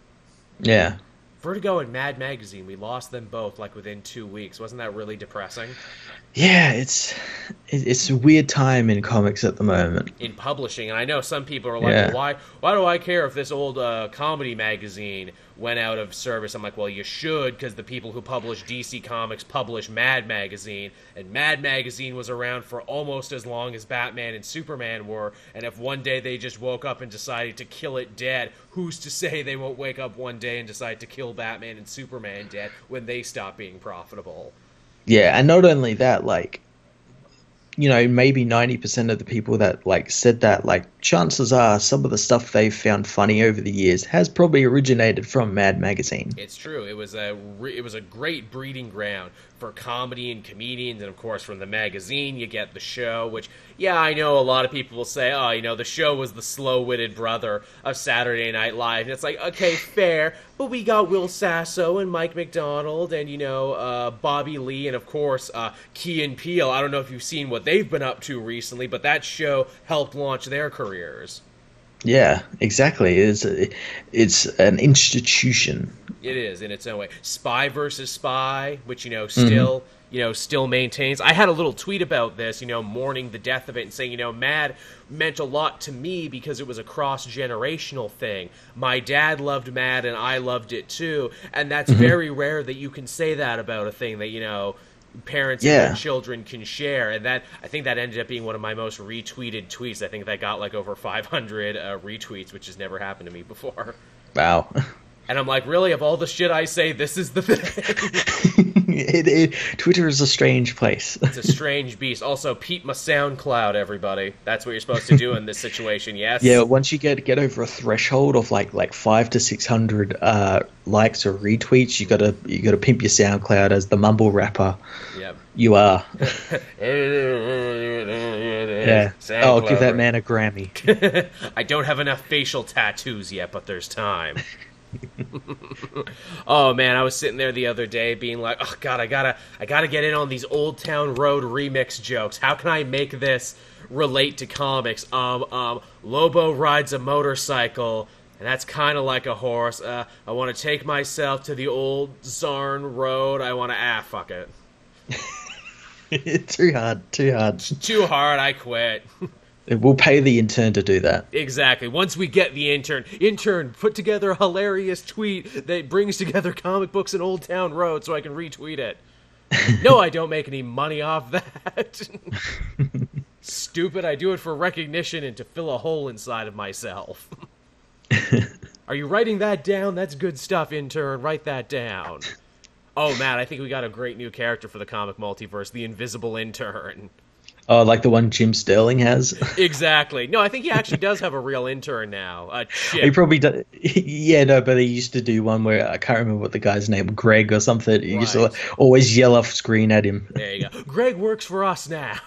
Yeah. Vertigo and Mad Magazine, we lost them both like within two weeks. Wasn't that really depressing? Yeah, it's it's a weird time in comics at the moment. In publishing, and I know some people are like, yeah. well, "Why? Why do I care if this old uh, comedy magazine went out of service?" I'm like, "Well, you should, because the people who publish DC Comics publish Mad Magazine, and Mad Magazine was around for almost as long as Batman and Superman were. And if one day they just woke up and decided to kill it dead, who's to say they won't wake up one day and decide to kill Batman and Superman dead when they stop being profitable?" Yeah, and not only that, like you know, maybe 90% of the people that like said that, like chances are some of the stuff they've found funny over the years has probably originated from Mad Magazine. It's true. It was a re- it was a great breeding ground for comedy and comedians, and of course from the magazine you get the show. Which, yeah, I know a lot of people will say, oh, you know, the show was the slow-witted brother of Saturday Night Live, and it's like, okay, fair, but we got Will Sasso and Mike McDonald, and you know, uh, Bobby Lee, and of course uh, Key and Peele. I don't know if you've seen what they've been up to recently, but that show helped launch their careers. Yeah, exactly. It's it's an institution. It is in its own way. Spy versus Spy, which you know still mm-hmm. you know still maintains. I had a little tweet about this, you know, mourning the death of it and saying, you know, Mad meant a lot to me because it was a cross generational thing. My dad loved Mad and I loved it too, and that's mm-hmm. very rare that you can say that about a thing that you know parents yeah. and children can share and that i think that ended up being one of my most retweeted tweets i think that got like over 500 uh, retweets which has never happened to me before wow and I'm like, really? Of all the shit I say, this is the thing. <laughs> it, it, Twitter is a strange place. it's a strange beast. Also, peep my SoundCloud, everybody. That's what you're supposed to do in this situation. Yes. Yeah. Once you get get over a threshold of like like five to six hundred uh, likes or retweets, you gotta you gotta pimp your SoundCloud as the mumble rapper. Yep. You are. <laughs> yeah. SoundCloud. Oh, give that man a Grammy. <laughs> I don't have enough facial tattoos yet, but there's time. <laughs> <laughs> oh man, I was sitting there the other day being like, "Oh god, I got to I got to get in on these Old Town Road remix jokes. How can I make this relate to comics?" Um um Lobo rides a motorcycle and that's kind of like a horse. Uh, I want to take myself to the old Zarn Road. I want to ah fuck it. <laughs> too hard, too hard. Too hard. I quit. <laughs> We'll pay the intern to do that. Exactly. Once we get the intern, intern, put together a hilarious tweet that brings together comic books and Old Town Road so I can retweet it. <laughs> no, I don't make any money off that. <laughs> Stupid. I do it for recognition and to fill a hole inside of myself. <laughs> Are you writing that down? That's good stuff, intern. Write that down. Oh, Matt, I think we got a great new character for the comic multiverse the Invisible Intern. Oh, like the one Jim Sterling has. <laughs> exactly. No, I think he actually does have a real intern now. Uh, he probably does. <laughs> Yeah, no, but he used to do one where I can't remember what the guy's name, Greg or something. He right. used to always yell off screen at him. There you go. <laughs> Greg works for us now.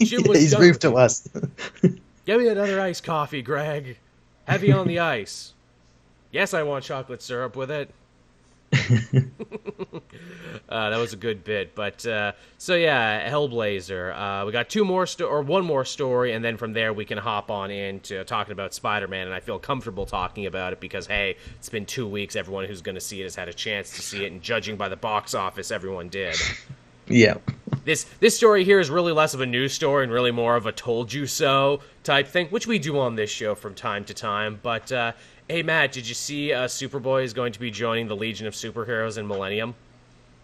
Jim he's moved to us. Give me another iced coffee, Greg. Heavy on the ice. Yes, I want chocolate syrup with it. <laughs> uh, that was a good bit, but uh, so yeah, Hellblazer. Uh, we got two more sto- or one more story, and then from there we can hop on into talking about Spider-Man. And I feel comfortable talking about it because hey, it's been two weeks. Everyone who's going to see it has had a chance to see it, and judging by the box office, everyone did. Yeah. This this story here is really less of a news story and really more of a "told you so" type thing, which we do on this show from time to time. But uh, hey, Matt, did you see uh, Superboy is going to be joining the Legion of Superheroes in Millennium?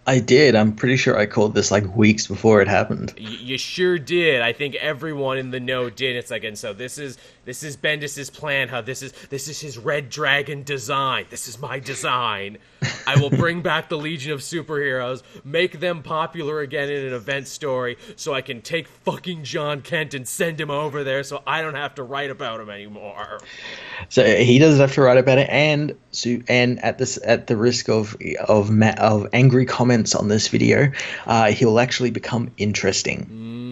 I did. I'm pretty sure I called this like weeks before it happened. Y- you sure did. I think everyone in the know did. It's like, and so this is this is Bendis's plan. How this is this is his Red Dragon design. This is my design. I will bring back the Legion of Superheroes, make them popular again in an event story, so I can take fucking Jon Kent and send him over there, so I don't have to write about him anymore. So he doesn't have to write about it, and so and at this at the risk of of of angry comments on this video, uh, he'll actually become interesting. Mm,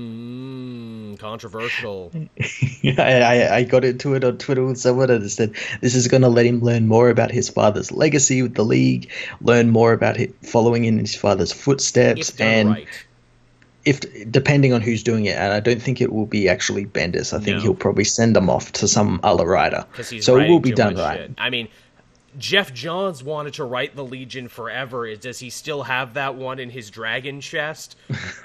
controversial. <laughs> I, I got into it on Twitter with someone and said this is going to let him learn more about his father's legacy with the league, learn more about it, following in his father's footsteps, and. Right if depending on who's doing it, and I don't think it will be actually Bendis. I think no. he'll probably send them off to some other writer. So it will be done right. Shit. I mean, Geoff Johns wanted to write the Legion forever. Does he still have that one in his dragon chest,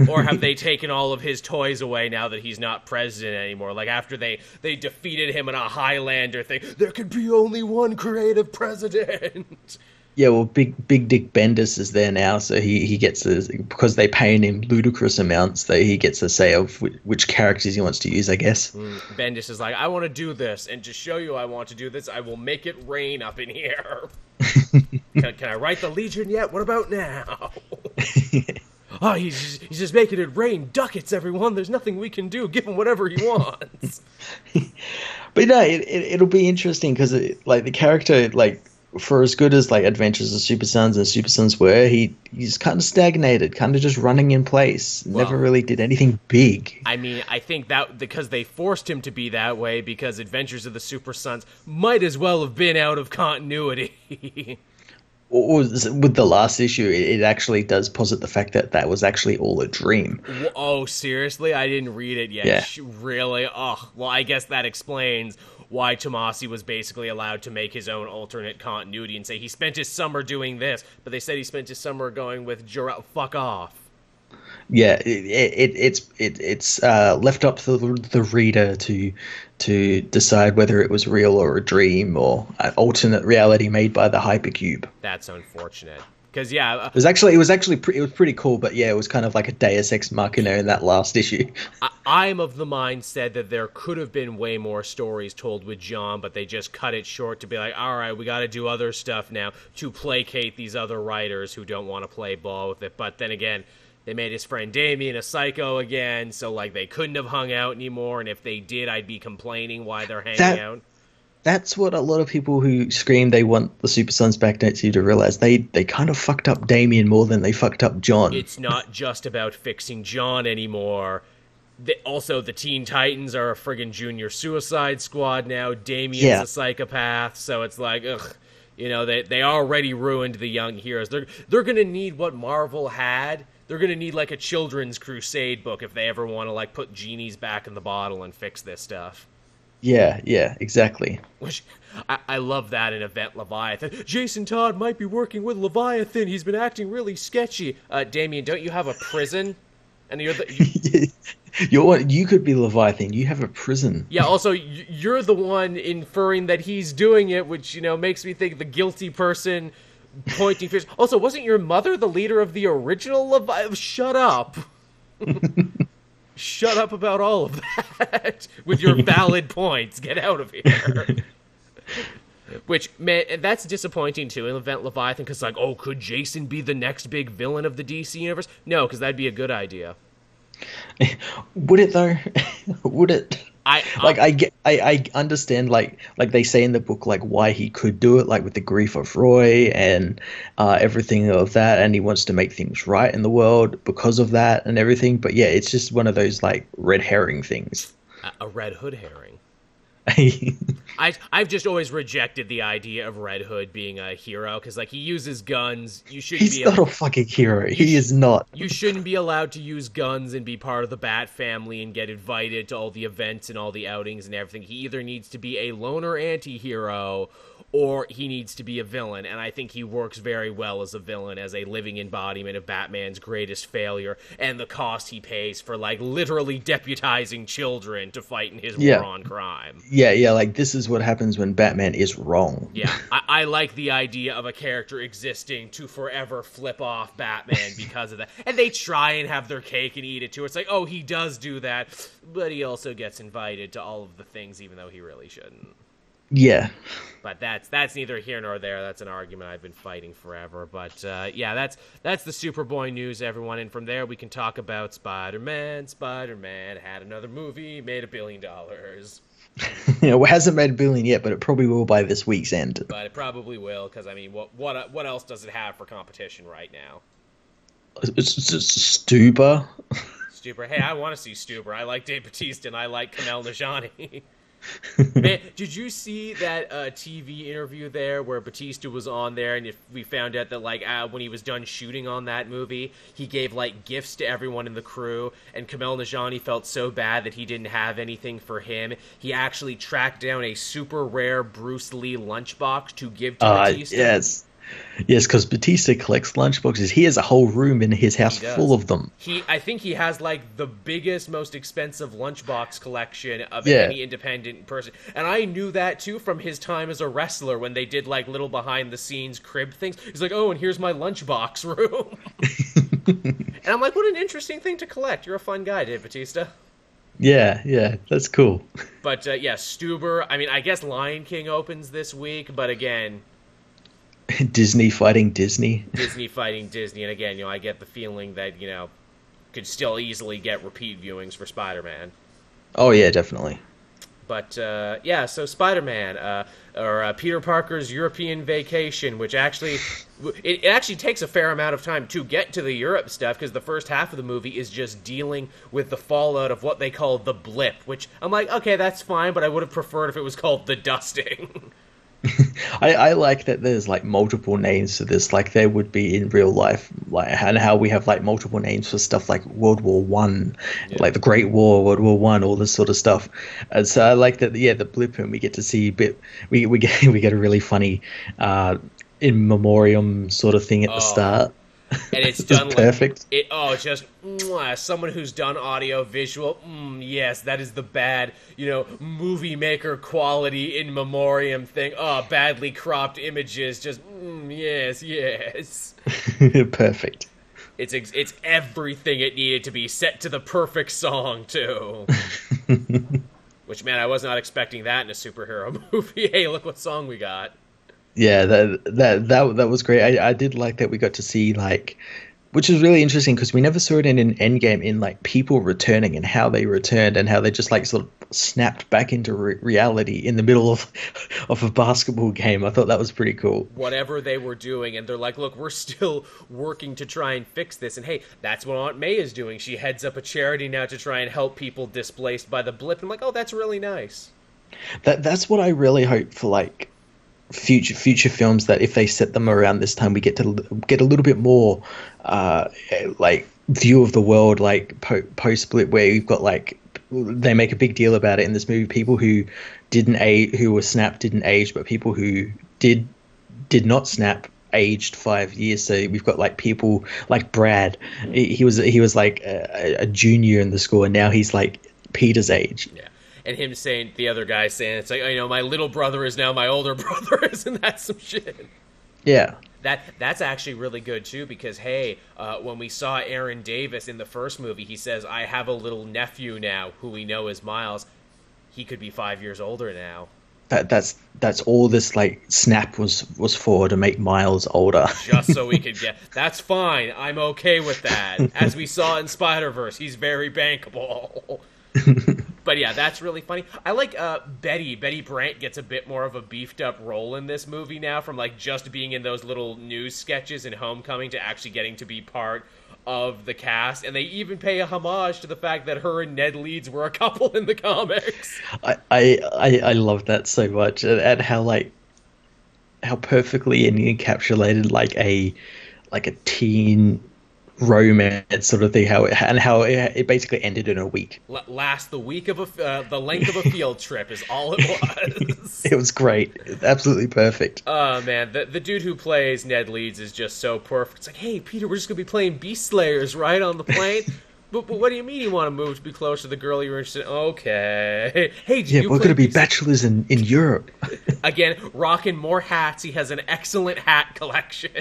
or have they <laughs> taken all of his toys away now that he's not president anymore? Like after they they defeated him in a Highlander thing, there could be only one creative president. Yeah, well, big Big Dick Bendis is there now, so he, he gets a, because they pay him ludicrous amounts. That he gets a say of which, which, characters he wants to use, I guess. Mm, Bendis is like, I want to do this, and to show you I want to do this, I will make it rain up in here. <laughs> can, can, I write the Legion yet? What about now? <laughs> oh, he's just, he's just making it rain ducats, everyone. There's nothing we can do. Give him whatever he wants. <laughs> but no, it, it, will be interesting because like the character like for as good as like Adventures of the Super Sons and Super Sons were, he he's kind of stagnated, kind of just running in place. Well, Never really did anything big. I mean, I think that because they forced him to be that way because Adventures of the Super Sons might as well have been out of continuity. <laughs> with the last issue, it actually does posit the fact that that was actually all a dream. Oh, seriously? I didn't read it yet. Yeah. Really? Oh, well, I guess that explains why Tomasi was basically allowed to make his own alternate continuity and say he spent his summer doing this, but they said he spent his summer going with Jor- fuck off. Yeah, it, it, it's it, it's uh, left up to the, the reader to to decide whether it was real or a dream or an alternate reality made by the hypercube. That's unfortunate. Because yeah, uh, it was actually it was actually pre- it was pretty cool, but yeah, it was kind of like a Deus Ex Machina in that last issue. I, am of the mindset that there could have been way more stories told with Jon, but they just cut it short to be like, all right, we got to do other stuff now to placate these other writers who don't want to play ball with it. But then again, they made his friend Damian a psycho again, so like they couldn't have hung out anymore. And if they did, I'd be complaining why they're hanging that, out that's what a lot of people who scream they want the Super Sons back don't seem to realize. They they kind of fucked up Damian more than they fucked up Jon. It's not just about fixing Jon anymore. The, also, the Teen Titans are a friggin' junior Suicide Squad now. Damian's yeah. a psychopath, so it's like, ugh, you know, they they already ruined the young heroes. They're they're gonna need what Marvel had. They're gonna need like a children's crusade book if they ever want to like put genies back in the bottle and fix this stuff. Yeah, yeah, exactly. Which I, I, love that in Event Leviathan. Jason Todd might be working with Leviathan. He's been acting really sketchy. Uh, Damian, don't you have a prison? And you're the you, <laughs> you're you could be Leviathan. You have a prison. Yeah. Also, you're the one inferring that he's doing it, which you know makes me think the guilty person pointing fingers. Also, wasn't your mother the leader of the original Leviathan? Shut up. <laughs> shut up about all of that <laughs> with your valid <laughs> points. Get out of here. <laughs> Which man, that's disappointing too in Event Leviathan because like, oh, could Jason be the next big villain of the DC universe? No, because that'd be a good idea. Would it though? Would it? I like I get I, I understand like like they say in the book like why he could do it like with the grief of Roy and uh, everything of that and he wants to make things right in the world because of that and everything. But yeah it's just one of those like red herring things. A red hood herring <laughs> I I've just always rejected the idea of Red Hood being a hero because like he uses guns. You should He's be not a, a fucking hero. He is not. You shouldn't be allowed to use guns and be part of the Bat family and get invited to all the events and all the outings and everything. He either needs to be a loner anti-hero or he needs to be a villain. And I think he works very well as a villain, as a living embodiment of Batman's greatest failure and the cost he pays for, like, literally deputizing children to fight in his yeah. war on crime. Yeah, yeah, like this is what happens when Batman is wrong. Yeah, I, I like the idea of a character existing to forever flip off Batman <laughs> because of that. And they try and have their cake and eat it too. It's like, oh, he does do that, but he also gets invited to all of the things, even though he really shouldn't. Yeah. But that's that's neither here nor there. That's an argument I've been fighting forever. But uh, yeah, that's that's the Superboy news, everyone. And from there, we can talk about Spider Man. Spider Man had another movie, made a billion dollars. <laughs> you know, it hasn't made a billion yet, but it probably will by this week's end. But it probably will, because I mean, what what what else does it have for competition right now? It's, it's Stuber. Stuber. Hey, I want to see Stuber. I like Dave Batista and I like Kumail Nanjiani. <laughs> <laughs> Man, did you see that uh, TV interview there where Batista was on there, and if we found out that like uh, when he was done shooting on that movie, he gave like gifts to everyone in the crew, and Kumail Nanjiani felt so bad that he didn't have anything for him. He actually tracked down a super rare Bruce Lee lunchbox to give to uh, Bautista. Yes. Yes, because Batista collects lunchboxes. He has a whole room in his house full of them. He, I think, he has like the biggest, most expensive lunchbox collection of yeah. any independent person. And I knew that too from his time as a wrestler when they did like little behind the scenes crib things. He's like, "Oh, and here's my lunchbox <laughs> room." <laughs> and I'm like, "What an interesting thing to collect. You're a fun guy, Dave Bautista." Yeah, yeah, that's cool. <laughs> But uh, yeah, Stuber. I mean, I guess Lion King opens this week, but again, <laughs> Disney fighting Disney. <laughs> Disney fighting Disney, and again, you know, I get the feeling that you know could still easily get repeat viewings for Spider-Man. Oh yeah, definitely. But uh, yeah, so Spider-Man uh, or uh, Peter Parker's European Vacation, which actually it, it, actually takes a fair amount of time to get to the Europe stuff because the first half of the movie is just dealing with the fallout of what they call the blip. Which I'm like, okay, that's fine, but I would have preferred if it was called the dusting. <laughs> <laughs> I, I like that there's like multiple names to this, like there would be in real life, like and how we have like multiple names for stuff like World War One, yeah. like the Great War, World War One, all this sort of stuff. And so I like that. Yeah, the blip, and we get to see a bit. We we get <laughs> we get a really funny uh, in memoriam sort of thing at oh. the start and it's <laughs> done perfect. It, oh, just mwah, someone who's done audio visual. Mm, yes, that is the bad, you know, movie maker quality in memoriam thing. Oh, badly cropped images. Just mm, yes, yes. <laughs> perfect. It's it's everything it needed to be set to the perfect song too. <laughs> Which man, I was not expecting that in a superhero movie. hey, look what song we got yeah, that that that that was great. I, I did like that we got to see like, which is really interesting because we never saw it in an Endgame in like people returning and how they returned and how they just like sort of snapped back into re- reality in the middle of <laughs> of a basketball game. I thought that was pretty cool. Whatever they were doing, and they're like, "Look, we're still <laughs> working to try and fix this." And hey, that's what Aunt May is doing. She heads up a charity now to try and help people displaced by the blip. I'm like, "Oh, that's really nice." That that's what I really hope for. Like future future films that if they set them around this time, we get to get a little bit more uh, like view of the world, like po- post split, where you've got like they make a big deal about it in this movie. People who didn't age, who were snapped, didn't age, but people who did did not snap aged five years. So we've got like people like Brad. He was he was like a, a junior in the school, and now he's like Peter's age. Yeah and him saying the other guy saying it's like you know my little brother is now my older <laughs> brother <laughs> isn't that some shit yeah that that's actually really good too because hey uh, when we saw aaron davis in the first movie he says i have a little nephew now who we know is miles he could be five years older now that that's that's all this like snap was was for to make Miles older. <laughs> Just so we could get that's fine. I'm okay with that. As we saw in Spider Verse, he's very bankable. But yeah, that's really funny. I like uh, Betty. Betty Brant gets a bit more of a beefed up role in this movie now, from like just being in those little news sketches in Homecoming to actually getting to be part of the cast, and they even pay a homage to the fact that her and Ned Leeds were a couple in the comics. I I, I, love that so much, and, and how like how perfectly and encapsulated like a like a teen romance sort of thing how it, and how it, it basically ended in a week L- last the week of a uh, the length of a field trip is all it was <laughs> it was great absolutely perfect oh man the, the dude who plays ned leeds is just so perfect it's like hey peter we're just gonna be playing beast slayers right on the plane <laughs> But, but, what do you mean you want to move to be close to the girl you're interested in? Okay. <laughs> Hey, yeah, we're going to be bachelors in, in Europe. Again, rocking more hats. He has an excellent hat collection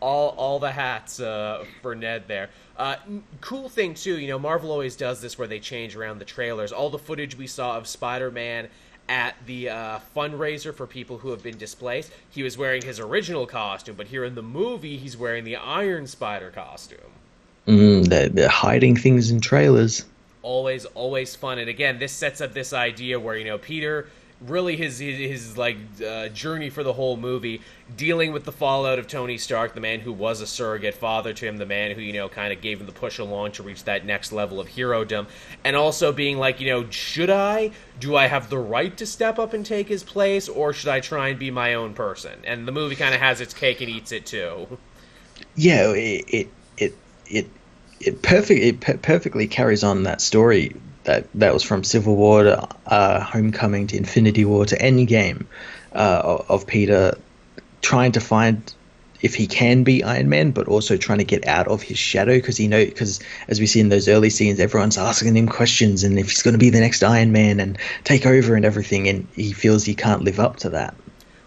all all the hats uh, for Ned there. Uh, cool thing too, you know, Marvel always does this where they change around the trailers. All the footage we saw of Spider-Man at the uh, fundraiser for people who have been displaced, he was wearing his original costume, but here in the movie, he's wearing the Iron Spider costume. Mm, they're, they're hiding things in trailers. Always, always fun. And again, this sets up this idea where you know Peter really his his, his like uh, journey for the whole movie, dealing with the fallout of Tony Stark, the man who was a surrogate father to him, the man who you know kind of gave him the push along to reach that next level of herodom, and also being like, you know, should I? Do I have the right to step up and take his place, or should I try and be my own person? And the movie kind of has its cake and eats it too. Yeah, it it it it, it perfect it per- perfectly carries on that story that that was from Civil War to uh, Homecoming to Infinity War to Endgame uh, of Peter trying to find if he can be Iron Man, but also trying to get out of his shadow because he know because as we see in those early scenes, everyone's asking him questions and if he's going to be the next Iron Man and take over and everything, and he feels he can't live up to that.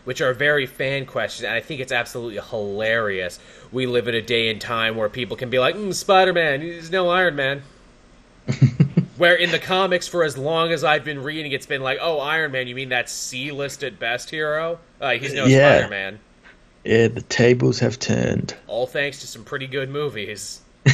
Which are very fan questions, and I think it's absolutely hilarious. We live in a day and time where people can be like, mm, "Spider Man, he's no Iron Man." <laughs> Where in the comics, for as long as I've been reading, it's been like, oh, Iron Man, you mean that C listed best hero? Uh, he's no yeah. Spider Man. Yeah, the tables have turned. All thanks to some pretty good movies. <laughs>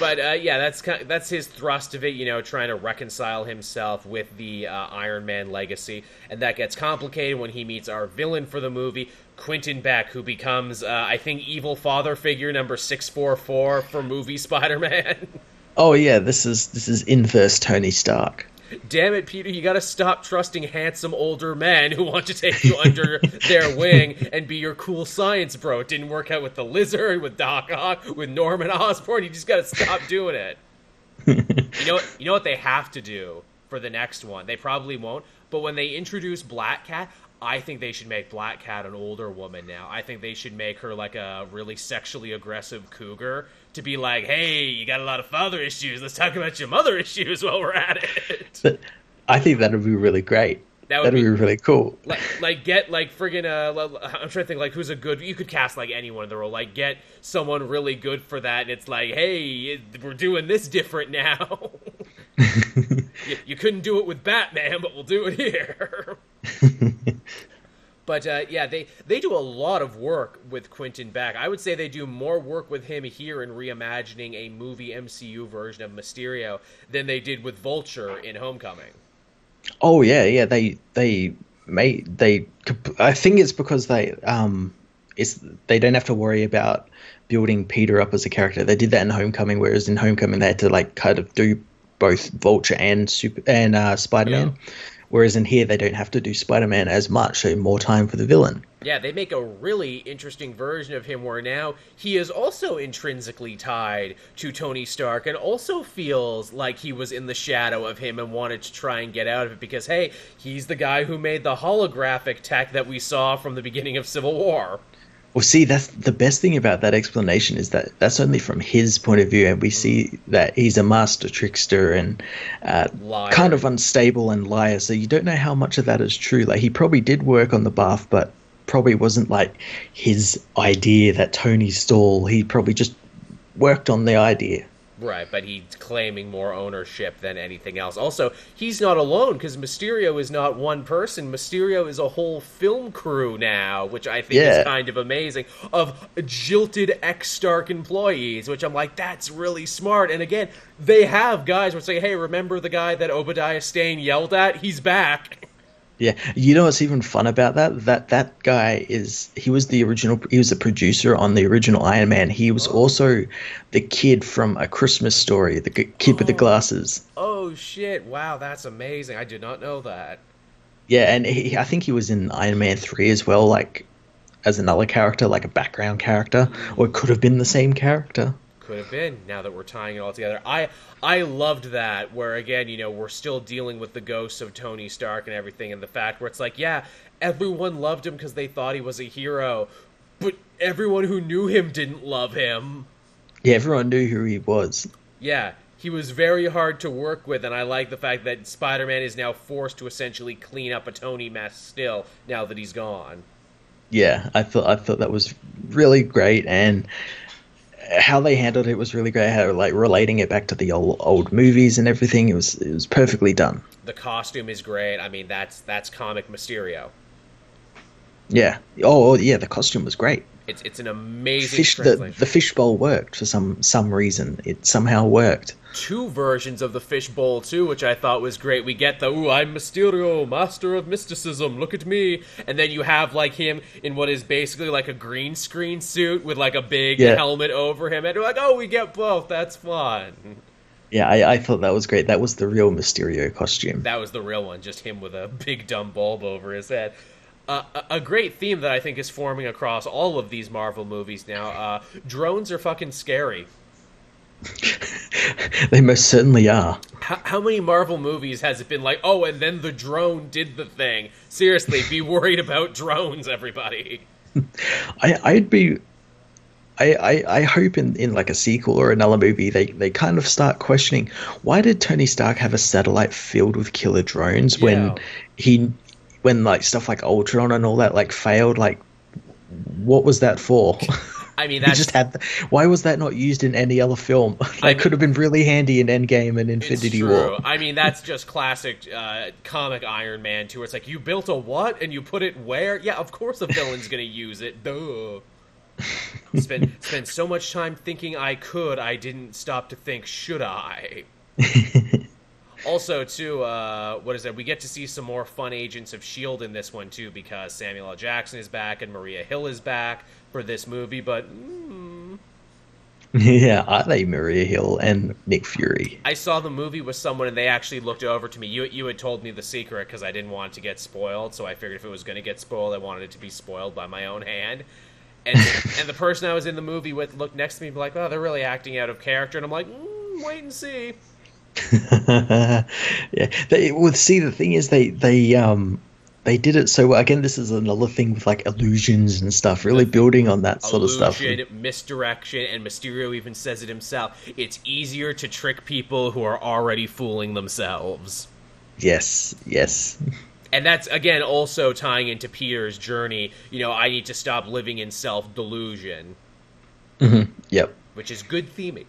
but uh, yeah, that's kind of, that's his thrust of it. You know, trying to reconcile himself with the uh, Iron Man legacy, and that gets complicated when he meets our villain for the movie, Quentin Beck, who becomes, uh, I think, evil father figure number six four four for movie <laughs> Spider Man. Oh yeah, this is this is inverse Tony Stark. Damn it, Peter! You got to stop trusting handsome older men who want to take you under <laughs> their wing and be your cool science bro. It didn't work out with the Lizard, with Doc Ock, with Norman Osborn. You just got to stop doing it. you know, you know what they have to do for the next one. They probably won't, but when they introduce Black Cat, I think they should make Black Cat an older woman now. I think they should make her like a really sexually aggressive cougar to be like, hey, you got a lot of father issues. Let's talk about your mother <laughs> issues while we're at it. I think that would be really great. That would That'd be, be, really cool. Like, like get like friggin' uh, I'm trying to think like who's a good. You could cast like anyone in the role. Like get someone really good for that, and it's like, hey, we're doing this different now. <laughs> you, you couldn't do it with Batman, but we'll do it here. <laughs> But uh, yeah, they they do a lot of work with Quentin Beck. I would say they do more work with him here in reimagining a movie MCU version of Mysterio than they did with Vulture in Homecoming. Oh yeah, yeah. They they made they. I think it's because they um, it's they don't have to worry about building Peter up as a character. They did that in Homecoming, whereas in Homecoming they had to like kind of do both Vulture and Super and uh, Spider Man. Yeah. Whereas in here, they don't have to do Spider Man as much, so more time for the villain. Yeah, they make a really interesting version of him where now he is also intrinsically tied to Tony Stark and also feels like he was in the shadow of him and wanted to try and get out of it because, hey, he's the guy who made the holographic tech that we saw from the beginning of Civil War. Well, see, that's the best thing about that explanation is that that's only from his point of view, and we see that he's a master trickster and uh, kind of unstable and liar. So you don't know how much of that is true. Like he probably did work on the BARF, but probably wasn't like his idea that Tony stole. He probably just worked on the idea. Right, but he's claiming more ownership than anything else. Also, he's not alone because Mysterio is not one person. Mysterio is a whole film crew now, which I think yeah. is kind of amazing, of jilted ex Stark employees, which I'm like, that's really smart. And again, they have guys who say, hey, remember the guy that Obadiah Stane yelled at? He's back. Yeah, you know what's even fun about that? That that guy is he was the original. He was the producer on the original Iron Man. He was oh. also the kid from A Christmas Story, the kid oh. with the oh. glasses. Oh shit! Wow, that's amazing. I did not know that. Yeah, and he, I think he was in Iron Man three as well, like as another character, like a background character, or it could have been the same character could have been now that we're tying it all together. I I loved that where again, you know, we're still dealing with the ghosts of Tony Stark and everything and the fact where it's like, yeah, everyone loved him because they thought he was a hero, but everyone who knew him didn't love him. Yeah, everyone knew who he was. Yeah, he was very hard to work with, and I like the fact that Spider-Man is now forced to essentially clean up a Tony mess still now that he's gone. Yeah, I thought I thought that was really great, and how they handled it was really great. How like relating it back to the old old movies and everything. It was it was perfectly done. The costume is great. I mean, that's that's comic Mysterio. Yeah. Oh, oh yeah. The costume was great. It's it's an amazing. Fish, the the fishbowl worked for some some reason. It somehow worked two versions of the fishbowl too, which I thought was great. We get the "Ooh, I'm Mysterio, master of mysticism. Look at me," and then you have like him in what is basically like a green screen suit with like a big yeah. helmet over him, and we're like, "Oh, we get both. That's fun." Yeah, I, I, thought that was great. That was the real Mysterio costume. That was the real one, just him with a big dumb bulb over his head. Uh, a, a, great theme that I think is forming across all of these Marvel movies now. Uh, drones are fucking scary. <laughs> they most certainly are. How, how, many Marvel movies has it been like, oh, and then the drone did the thing? Seriously, be <laughs> worried about drones, everybody. <laughs> I, I'd be. I, I, I hope in, in like a sequel or another movie they, they kind of start questioning why did Tony Stark have a satellite filled with killer drones when he when like stuff like Ultron and all that like failed like what was that for? I mean, that's just had. The, why was that not used in any other film? <laughs> that I, could have been really handy in Endgame and Infinity War. I mean, that's just classic uh, comic Iron Man too. It's like you built a what and you put it where? Yeah, of course a villain's gonna use it. Duh. <laughs> spend spend so much time thinking I could, I didn't stop to think should I. <laughs> also, too, uh, what is it? We get to see some more fun agents of Shield in this one too, because Samuel L. Jackson is back and Maria Hill is back for this movie, but. Mm. Yeah, I like Maria Hill and Nick Fury. I saw the movie with someone, and they actually looked over to me. You you had told me the secret because I didn't want it to get spoiled, so I figured if it was going to get spoiled, I wanted it to be spoiled by my own hand. And <laughs> and the person I was in the movie with looked next to me, and be like, "Oh, they're really acting out of character," and I'm like, mm, "Wait and see." <laughs> yeah, they, well, see, the thing is, they they um they did it so well. Again, this is another thing with like illusions and stuff, really building on that sort Illusion, of stuff. Misdirection, and Mysterio even says it himself. It's easier to trick people who are already fooling themselves. Yes, yes. And that's again also tying into Peter's journey. You know, I need to stop living in self delusion. Mm-hmm. Yep. Which is good theming.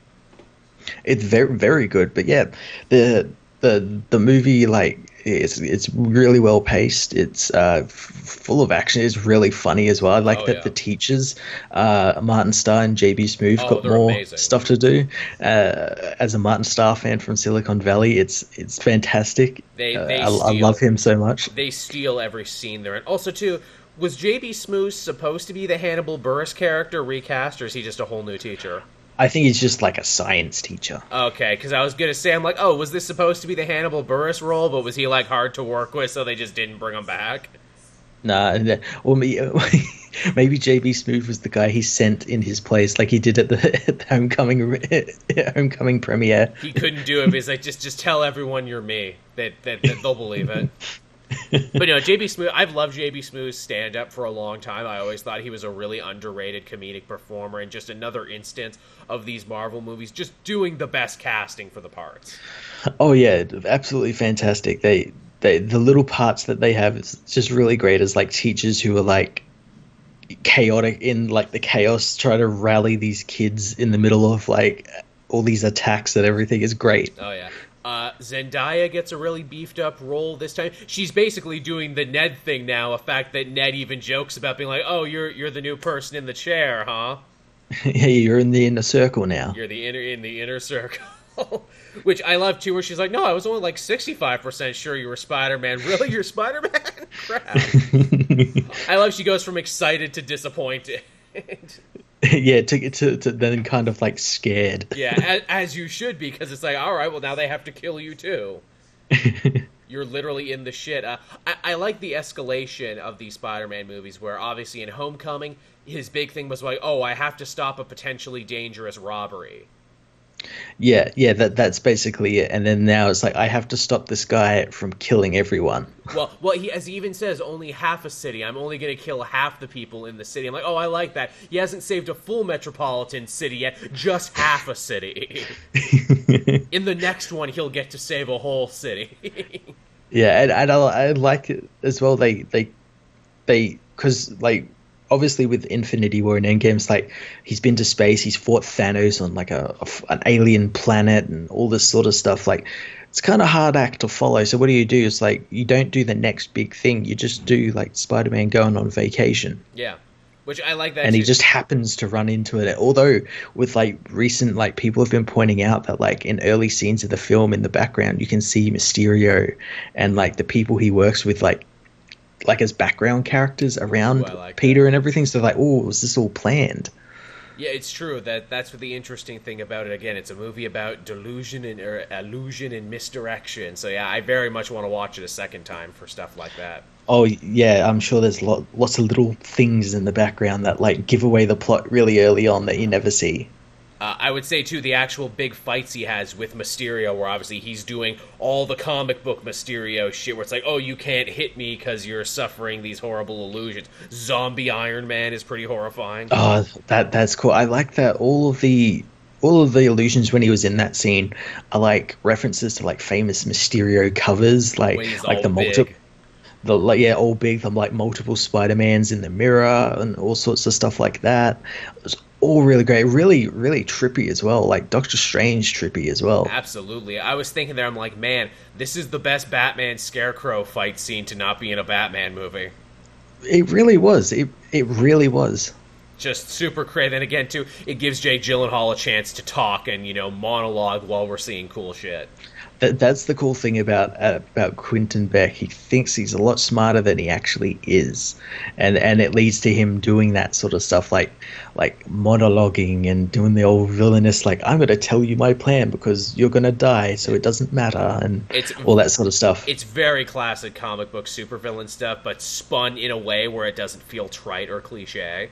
It's very very good, but yeah, the the the movie like it's it's really well paced. It's uh, f- full of action. It's really funny as well. I like oh, that yeah. the teachers, uh, Martin Starr and JB Smoove, oh, got more amazing. stuff to do. Uh, as a Martin Starr fan from Silicon Valley, it's it's fantastic. They, uh, they I, steal, I, love him so much. They steal every scene they're in. Also, too, was JB Smoove supposed to be the Hannibal Buress character recast, or is he just a whole new teacher? I think he's just like a science teacher. Okay, because I was gonna say, I'm like, oh, was this supposed to be the Hannibal Buress role, but was he like hard to work with, so they just didn't bring him back? Nah, well, <laughs> maybe JB Smoove was the guy he sent in his place, like he did at the, <laughs> at the homecoming <laughs> homecoming premiere. He couldn't do it. He's like, just just tell everyone you're me. That, that, that they'll believe it. But no, JB Smoove. I've loved JB Smoove's stand up for a long time. I always thought he was a really underrated comedic performer, and just another instance of these Marvel movies just doing the best casting for the parts. Oh yeah, absolutely fantastic. They they the little parts that they have is just really great as like teachers who are like chaotic in like the chaos try to rally these kids in the middle of like all these attacks and everything is great. Oh yeah. Uh, Zendaya gets a really beefed up role this time. She's basically doing the Ned thing now. A fact that Ned even jokes about being like, "Oh, you're you're the new person in the chair, huh?" <laughs> yeah, you're in the inner circle now. You're the inner in the inner circle. <laughs> Which I love too, where she's like, "No, I was only like sixty-five percent sure you were Spider-Man. <laughs> Really, you're Spider-Man? Crap!" I love she goes from excited to disappointed. <laughs> yeah, to, to to then kind of like scared. <laughs> yeah, as, as you should be, because it's like, all right, well now they have to kill you too. <laughs> You're literally in the shit. Uh, I, I like the escalation of these Spider-Man movies, where obviously in Homecoming, his big thing was like, oh, I have to stop a potentially dangerous robbery. Yeah, yeah, that that's basically it. And then now it's like I have to stop this guy from killing everyone. Well, well, he as he even says, only half a city. I'm only going to kill half the people in the city. I'm like, oh, I like that. He hasn't saved a full metropolitan city yet, just half a city. <laughs> in the next one, he'll get to save a whole city. <laughs> yeah, and, and I, I like it as well. They they they because like obviously with Infinity War and Endgame's like he's been to space, he's fought Thanos on like a, a an alien planet and all this sort of stuff. Like it's kind of hard act to follow. So what do you do? It's like you don't do the next big thing. You just do like Spider Man going on vacation. Yeah. Which I like that. And too. he just happens to run into it. Although with like recent like people have been pointing out that like in early scenes of the film in the background you can see Mysterio and like the people he works with like like as background characters around Ooh, like Peter that. and everything. So like, oh, was this all planned? Yeah, it's true. That that's what the interesting thing about it. Again, it's a movie about delusion and er, illusion and misdirection. So yeah, I very much want to watch it a second time for stuff like that. Oh yeah, I'm sure there's lot, lots of little things in the background that like give away the plot really early on that you never see. Uh, I would say too the actual big fights he has with Mysterio, where obviously he's doing all the comic book Mysterio shit, where it's like, oh, you can't hit me because you're suffering these horrible illusions. Zombie Iron Man is pretty horrifying. Oh, that that's cool. I like that. All of the all of the illusions when he was in that scene are like references to like famous Mysterio covers, like like the multiple the like yeah all big the like multiple spider-mans in the mirror and all sorts of stuff like that it's all really great, really, really trippy as well. Like Doctor Strange trippy as well. Absolutely. I was thinking there, I'm like, man, this is the best Batman Scarecrow fight scene to not be in a Batman movie. It really was. It it really was. Just super crazy. And again, too, it gives Jake Gyllenhaal a chance to talk and you know monologue while we're seeing cool shit that, that's the cool thing about uh, about Quentin Beck. He thinks he's a lot smarter than he actually is, and and it leads to him doing that sort of stuff, like like monologuing and doing the old villainous, like I'm going to tell you my plan because you're going to die, so it doesn't matter, and it's, all that sort of stuff. It's very classic comic book supervillain stuff, but spun in a way where it doesn't feel trite or cliche.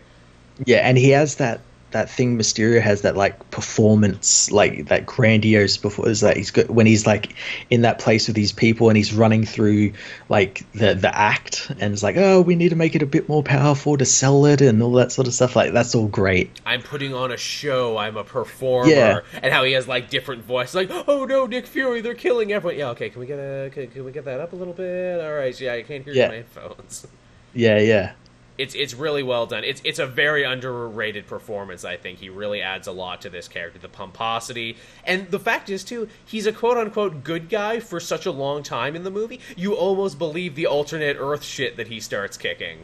Yeah, and he has that that thing Mysterio has that like performance, like that grandiose before is that he's got when he's like in that place with these people and he's running through like the the act and it's like, oh, we need to make it a bit more powerful to sell it and all that sort of stuff. Like that's all great. I'm putting on a show. I'm a performer. Yeah. and how he has like different voices, like, oh no, Nick Fury, they're killing everyone. Yeah, okay, can we get a can, can we get that up a little bit? All right, yeah, I can't hear yeah. my headphones. Yeah, yeah it's it's really well done. It's it's a very underrated performance. I think he really adds a lot to this character, the pomposity, and the fact is too, he's a quote unquote good guy for such a long time in the movie. You almost believe the alternate Earth shit that he starts kicking.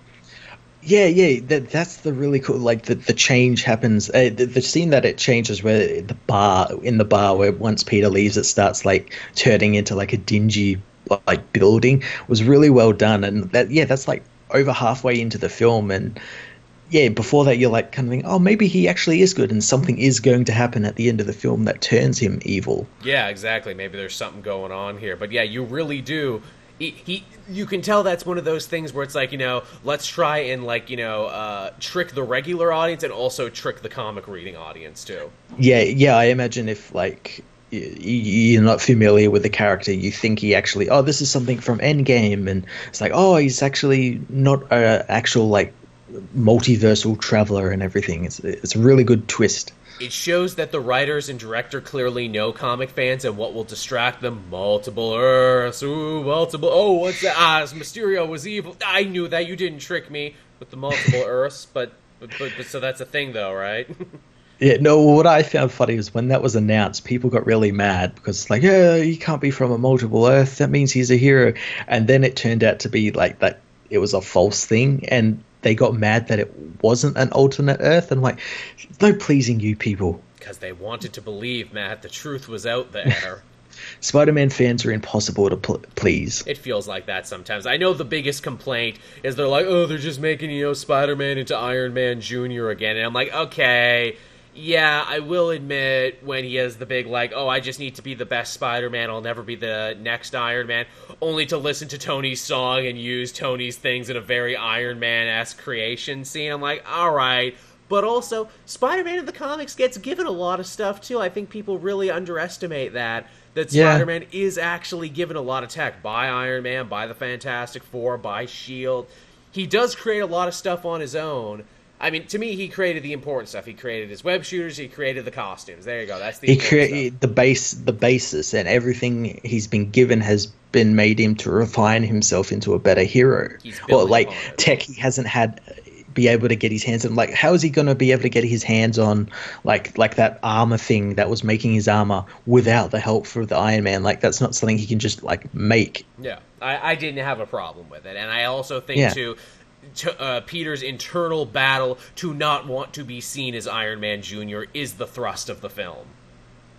Yeah, yeah, that that's the really cool. Like the the change happens. Uh, the, the, scene that it changes, where the bar in the bar, where once Peter leaves, it starts like turning into like a dingy like building, was really well done. And that yeah, that's like over halfway into the film and yeah, before that you're like kind of thinking, oh, maybe he actually is good, and something is going to happen at the end of the film that turns him evil. Yeah, exactly. Maybe there's something going on here, but yeah, you really do. He, he you can tell that's one of those things where it's like you know, let's try and like you know, uh, trick the regular audience and also trick the comic reading audience too. Yeah, yeah. I imagine if like you're not familiar with the character, you think he actually, oh, this is something from Endgame, and it's like, oh, he's actually not an actual like multiversal traveler and everything. It's it's a really good twist. It shows that the writers and director clearly know comic fans and what will distract them. Multiple Earths, ooh, multiple. Oh, what's that? Ah, Mysterio was evil. I knew that. You didn't trick me with the multiple <laughs> Earths, but, but, but, but so that's a thing, though, right? <laughs> Yeah, no, what I found funny was when that was announced, people got really mad because it's like, yeah, he can't be from a multiple Earth. That means he's a hero. And then it turned out to be like that it was a false thing. And they got mad that it wasn't an alternate Earth. And like, no pleasing you people. Because they wanted to believe, Matt, the truth was out there. <laughs> Spider-Man fans are impossible to pl- please. It feels like that sometimes. I know the biggest complaint is they're like, "Oh, they're just making you know Spider-Man into Iron Man Junior again," and I'm like, "Okay, yeah, I will admit when he has the big like, oh, I just need to be the best Spider-Man. I'll never be the next Iron Man. Only to listen to Tony's song and use Tony's things in a very Iron Man-esque creation scene. I'm like, all right. But also, Spider-Man in the comics gets given a lot of stuff too. I think people really underestimate that. That yeah. Spider-Man is actually given a lot of tech by Iron Man, by the Fantastic Four, by Shield. He does create a lot of stuff on his own I mean, to me, he created the important stuff. He created his web shooters. He created the costumes. There you go. That's the he created the base, the basis, and everything he's been given has been made him to refine himself into a better hero. Or like tech, he hasn't had be able to get his hands on. Like, how is he going to be able to get his hands on like like that armor thing that was making his armor without the help for the Iron Man? Like, that's not something he can just like make. Yeah, I, I didn't have a problem with it, and I also think yeah. too to, uh, Peter's internal battle to not want to be seen as Iron Man Jr. is the thrust of the film.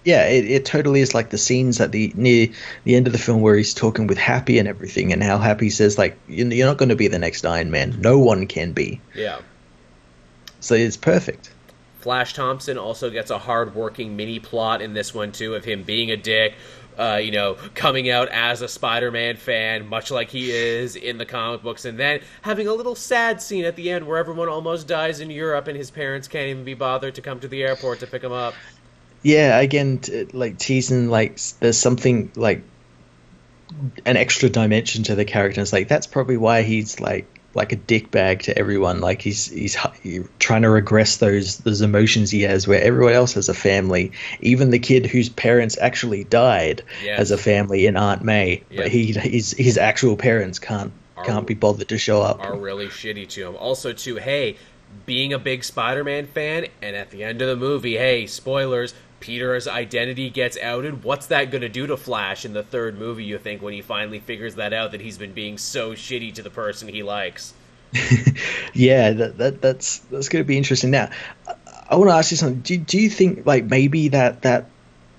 Yeah, it, it totally is like the scenes at the near the end of the film where he's talking with Happy and everything, and how Happy says like, "You're not going to be the next Iron Man. No one can be." Yeah. So it's perfect. Flash Thompson also gets a hard-working mini plot in this one too of him being a dick, uh, you know, coming out as a Spider-Man fan, much like he is in the comic books, and then having a little sad scene at the end where everyone almost dies in Europe and his parents can't even be bothered to come to the airport to pick him up. Yeah, again, t- like teasing, like there's something like an extra dimension to the character. It's like that's probably why he's like like a dick bag to everyone. Like he's he's trying to regress those those emotions he has, where everyone else has a family. Even the kid whose parents actually died yes. has a family in Aunt May, but he his his actual parents can't are, can't be bothered to show up. Are really shitty to him. Also, too, hey, being a big Spider-Man fan, and at the end of the movie, hey, spoilers. Peter's identity gets outed. What's that going to do to Flash in the third movie, you think, when he finally figures that out that he's been being so shitty to the person he likes? <laughs> yeah, that, that that's that's going to be interesting. Now, I, I want to ask you something. Do, do you think like maybe that that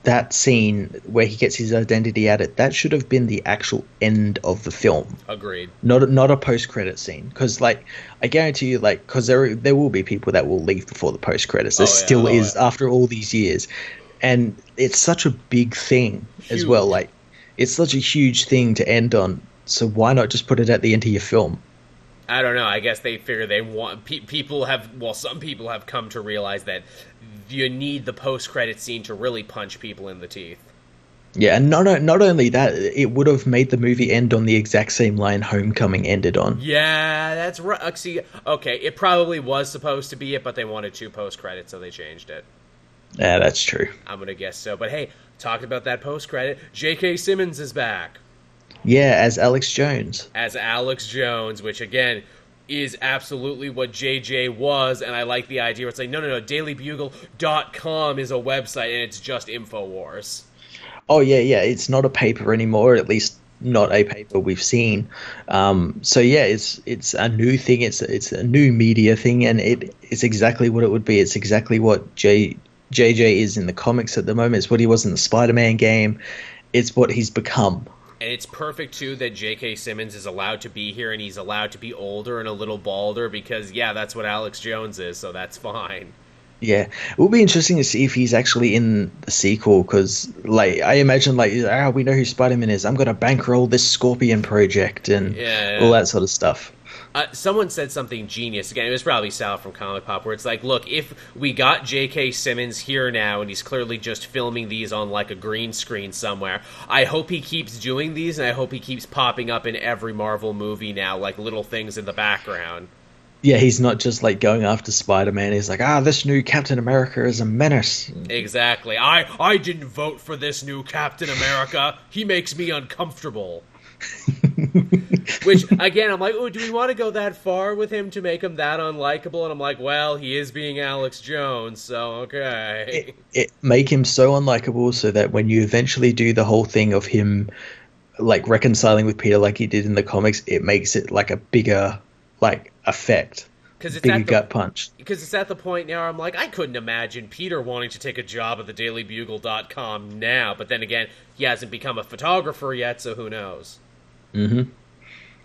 that scene where he gets his identity it that should have been the actual end of the film agreed not not a post-credit scene because like i guarantee you like because there there will be people that will leave before the post-credits there oh, yeah. still oh, is yeah. after all these years and it's such a big thing huge. as well like it's such a huge thing to end on so why not just put it at the end of your film I don't know. I guess they figure they want pe- people have. Well, some people have come to realize that you need the post credit scene to really punch people in the teeth. Yeah, and not not only that, it would have made the movie end on the exact same line Homecoming ended on. Yeah, that's right. Uh, see, okay, it probably was supposed to be it, but they wanted two post credits, so they changed it. Yeah, that's true. I'm gonna guess so. But hey, talked about that post credit. J.K. Simmons is back. Yeah, as Alex Jones. As Alex Jones, which again, is absolutely what JJ was, and I like the idea where it's like, no, no, no, dailybugle.com is a website and it's just InfoWars. Oh, yeah, yeah, it's not a paper anymore, at least not a paper we've seen. Um, so yeah, it's it's a new thing. It's it's a new media thing, and it it's exactly what it would be. It's exactly what J JJ is in the comics at the moment. It's what he was in the Spider-Man game. It's what he's become. And it's perfect too that J.K. Simmons is allowed to be here and he's allowed to be older and a little balder because yeah, that's what Alex Jones is, so that's fine. Yeah, it will be interesting to see if he's actually in the sequel because, like, I imagine like, ah, we know who Spider Man is. I'm gonna bankroll this Scorpion project and yeah, yeah. all that sort of stuff. Uh, someone said something genius again. It was probably Sal from Comic Pop, where it's like, look, if we got J.K. Simmons here now, and he's clearly just filming these on like a green screen somewhere, I hope he keeps doing these, and I hope he keeps popping up in every Marvel movie now, like little things in the background. Yeah, he's not just like going after Spider Man. He's like, ah, this new Captain America is a menace. Exactly. I I didn't vote for this new Captain America. He makes me uncomfortable. <laughs> Which again, I'm like, oh, do we want to go that far with him to make him that unlikable? And I'm like, well, he is being Alex Jones, so okay. It, it make him so unlikable so that when you eventually do the whole thing of him like reconciling with Peter like he did in the comics, it makes it like a bigger like effect. Because it's big the, gut punch. Because it's at the point now I'm like, I couldn't imagine Peter wanting to take a job at the DailyBugle.com now. But then again, he hasn't become a photographer yet, so who knows? Mm-hmm.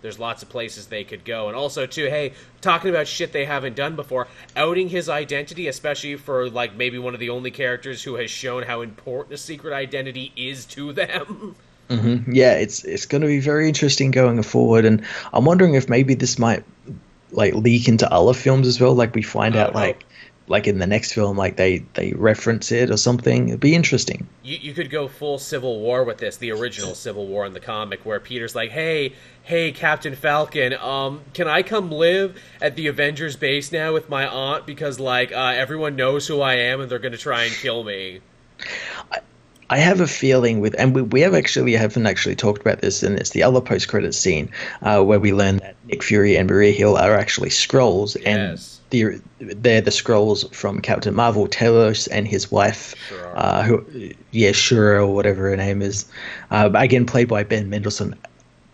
There's lots of places they could go. And also, too, hey, talking about shit they haven't done before, outing his identity, especially for, like, maybe one of the only characters who has shown how important a secret identity is to them. <laughs> Mm-hmm. Yeah, it's it's going to be very interesting going forward, and I'm wondering if maybe this might like leak into other films as well. Like we find out like like in the next film, like they they reference it or something. It'd be interesting. You you could go full Civil War with this, the original Civil War in the comic, where Peter's like, "Hey, hey, Captain Falcon, um, can I come live at the Avengers base now with my aunt because like uh, everyone knows who I am and they're gonna try and kill me." I, I have a feeling with, and we, we have actually haven't actually talked about this, and it's the other post credit scene uh, where we learn that Nick Fury and Maria Hill are actually Skrulls, yes. and they're, they're the Skrulls from Captain Marvel, Talos, and his wife, sure. uh, who, yeah, Shura or whatever her name is, uh, again played by Ben Mendelsohn.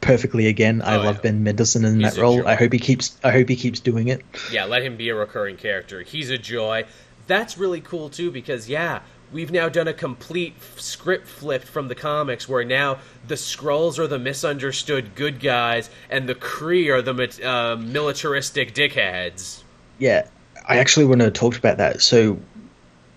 Perfectly again. I oh, love yeah. Ben Mendelsohn in He's that role. Joy. I hope he keeps. I hope he keeps doing it. Yeah, let him be a recurring character. He's a joy. That's really cool too because yeah, we've now done a complete script flip from the comics where now the Skrulls are the misunderstood good guys and the Kree are the uh, militaristic dickheads. Yeah, I actually want to talk about that. So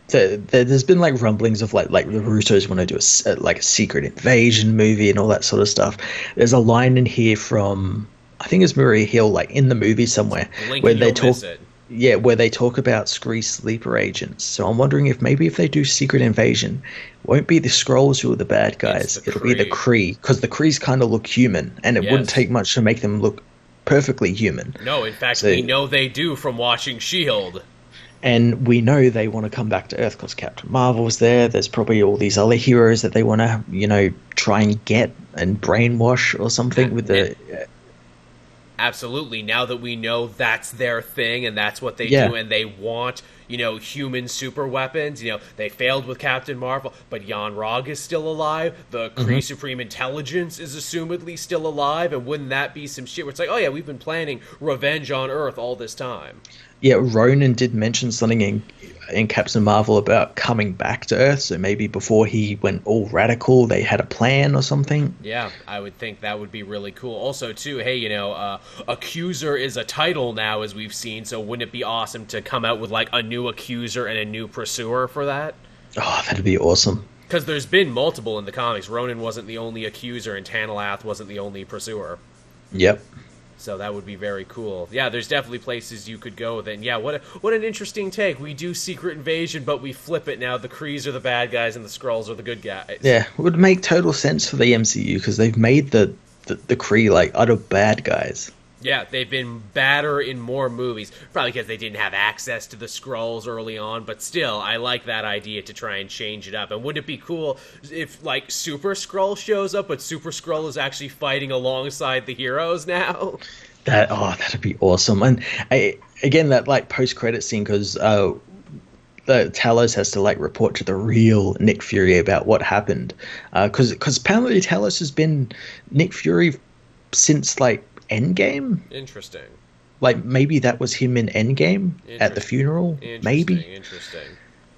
the, the, there's been like rumblings of like like the Russos want to do a, like a secret invasion movie and all that sort of stuff. There's a line in here from I think it's Maria Hill like in the movie somewhere where they talk yeah, where they talk about Skree sleeper agents. So I'm wondering if maybe if they do Secret Invasion, it won't be the Skrulls who are the bad guys. The It'll Kree. be the Kree because the Krees kind of look human, and it yes. wouldn't take much to make them look perfectly human. No, in fact, so, we know they do from watching Shield. And we know they want to come back to Earth because Captain Marvel's there. There's probably all these other heroes that they want to, you know, try and get and brainwash or something with the. Absolutely. Now that we know that's their thing and that's what they yeah. do, and they want, you know, human super weapons. You know, they failed with Captain Marvel, but Yon-Rogg is still alive. The Kree mm-hmm. Supreme Intelligence is assumedly still alive, and wouldn't that be some shit where it's like, oh yeah, we've been planning revenge on Earth all this time? Yeah, Ronan did mention something in in Captain Marvel about coming back to Earth. So maybe before he went all radical, they had a plan or something. Yeah, I would think that would be really cool. Also, too, hey, you know, uh, Accuser is a title now, as we've seen. So wouldn't it be awesome to come out with like a new Accuser and a new Pursuer for that? Oh, that'd be awesome. Because there's been multiple in the comics. Ronan wasn't the only Accuser, and Tanalth wasn't the only Pursuer. Yep. So that would be very cool. Yeah, there's definitely places you could go then. Yeah, what a, what an interesting take. We do Secret Invasion, but we flip it now. The Krees are the bad guys and the Skrulls are the good guys. Yeah, it would make total sense for the MCU because they've made the, the, the Kree like utter bad guys. Yeah, they've been badder in more movies. Probably because they didn't have access to the Skrulls early on, but still, I like that idea to try and change it up. And wouldn't it be cool if, like, Super Skrull shows up, but Super Skrull is actually fighting alongside the heroes now? That oh, that'd be awesome. And I, again, that like post credit scene because uh, the Talos has to like report to the real Nick Fury about what happened because uh, because apparently Talos has been Nick Fury since like Endgame. Interesting. Like maybe that was him in Endgame at the funeral. Maybe. Interesting.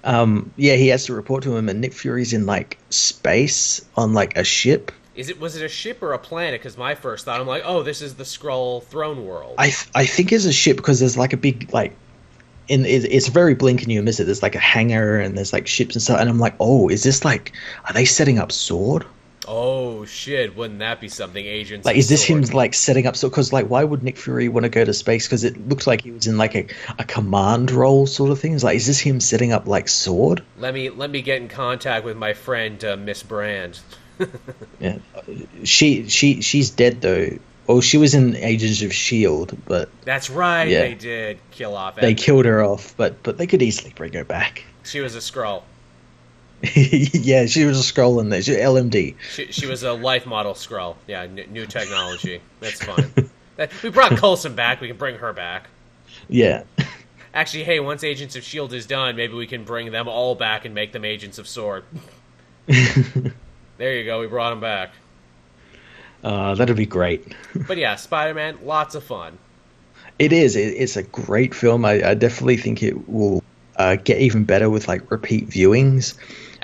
Um, yeah, he has to report to him, and Nick Fury's in like space on like a ship. Is it was it a ship or a planet? Because my first thought, I'm like, oh, this is the Skrull throne world. I th- I think it's a ship because there's like a big like. In, it's very blink and you miss it. There's like a hangar and there's like ships and stuff, and I'm like, oh, is this like, are they setting up Sword? Oh shit! Wouldn't that be something? Agents like, is this him like setting up? So, because like, why would Nick Fury want to go to space? Because it looks like he was in like a, a command role sort of thing. It's like, is this him setting up like Sword? Let me let me get in contact with my friend uh, Miss Brand. <laughs> yeah, she she she's dead though. Well, she was in Agents of Shield, but that's right. Yeah, they did kill off. They killed her off, but but they could easily bring her back. She was a Skrull. <laughs> yeah, she was a Skrull in there. She LMD. She, she was a life model Skrull. Yeah, n- new technology. That's fine. we brought Coulson back. We can bring her back. Yeah. Actually, hey, once Agents of Shield is done, maybe we can bring them all back and make them Agents of Sword. <laughs> there you go. We brought them back. Uh, that'd be great. but yeah, Spider-Man, lots of fun. It is. It, it's a great film. I, I definitely think it will uh, get even better with like repeat viewings,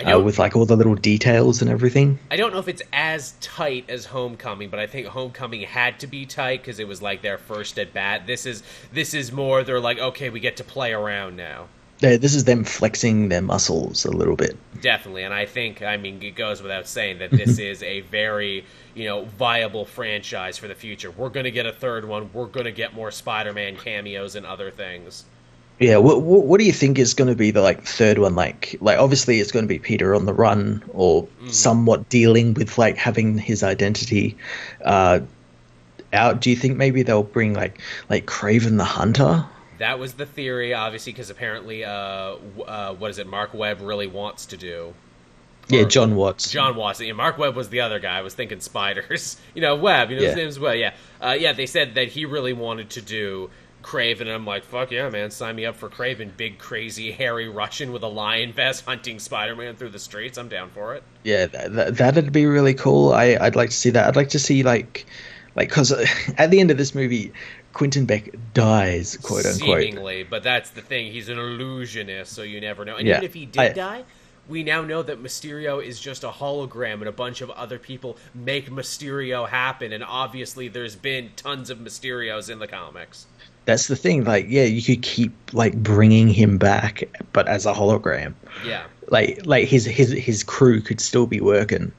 uh, with like all the little details and everything. I don't know if it's as tight as Homecoming, but I think Homecoming had to be tight because it was like their first at bat. This is this is more. They're like, okay, we get to play around now. Yeah, this is them flexing their muscles a little bit. Definitely, and I think I mean it goes without saying that this <laughs> is a very you know viable franchise for the future. We're going to get a third one. We're going to get more Spider-Man cameos and other things. Yeah, what, what, what do you think is going to be the like third one? Like, like obviously it's going to be Peter on the run or mm. somewhat dealing with like having his identity uh, out. Do you think maybe they'll bring like like Kraven the Hunter? That was the theory, obviously, because apparently, uh, uh, what is it? Marc Webb really wants to do. Yeah, Jon Watts. Jon Watts. Yeah, Marc Webb was the other guy. I was thinking spiders. <laughs> You know, Webb. You know, yeah. his name's Webb. Yeah, uh, yeah. They said that he really wanted to do Kraven, and I'm like, fuck yeah, man, sign me up for Kraven, Big, crazy, hairy Russian with a lion vest hunting Spider-Man through the streets. I'm down for it. Yeah, that, that'd be really cool. I, I'd like to see that. I'd like to see like, like, because <laughs> at the end of this movie, Quentin Beck dies, quote unquote. Seemingly, but that's the thing. He's an illusionist, so you never know. And yeah, even if he did I, die, we now know that Mysterio is just a hologram and a bunch of other people make Mysterio happen. And obviously, there's been tons of Mysterios in the comics that's the thing. Like, yeah, you could keep like bringing him back, but as a hologram. Yeah. Like, like his his his crew could still be working.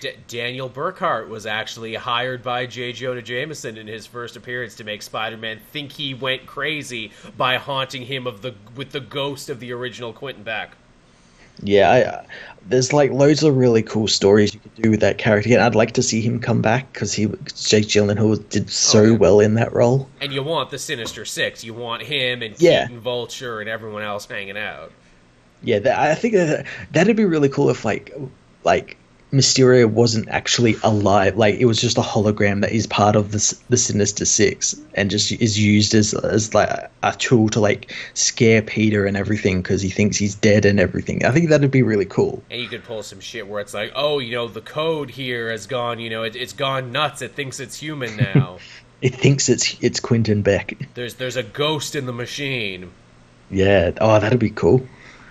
D- Daniel Berkhart was actually hired by J. Jonah Jameson in his first appearance to make Spider-Man think he went crazy by haunting him of the with the ghost of the original Quentin Beck. Yeah, I, there's like loads of really cool stories you could do with that character. And I'd like to see him come back because he Jake Gyllenhaal did so oh, yeah. well in that role. And you want the Sinister Six. You want him and yeah. Keaton Vulture and everyone else hanging out. Yeah, that, I think that, that'd be really cool if like like Mysterio wasn't actually alive. Like it was just a hologram that is part of the the Sinister Six and just is used as as like a tool to like scare Peter and everything because he thinks he's dead and everything. I think that'd be really cool. And you could pull some shit where it's like, oh, you know, the code here has gone. You know, it, has gone nuts. It thinks it's human <laughs> now. it thinks it's it's Quentin Beck. There's there's a ghost in the machine. Yeah. Oh, that'd be cool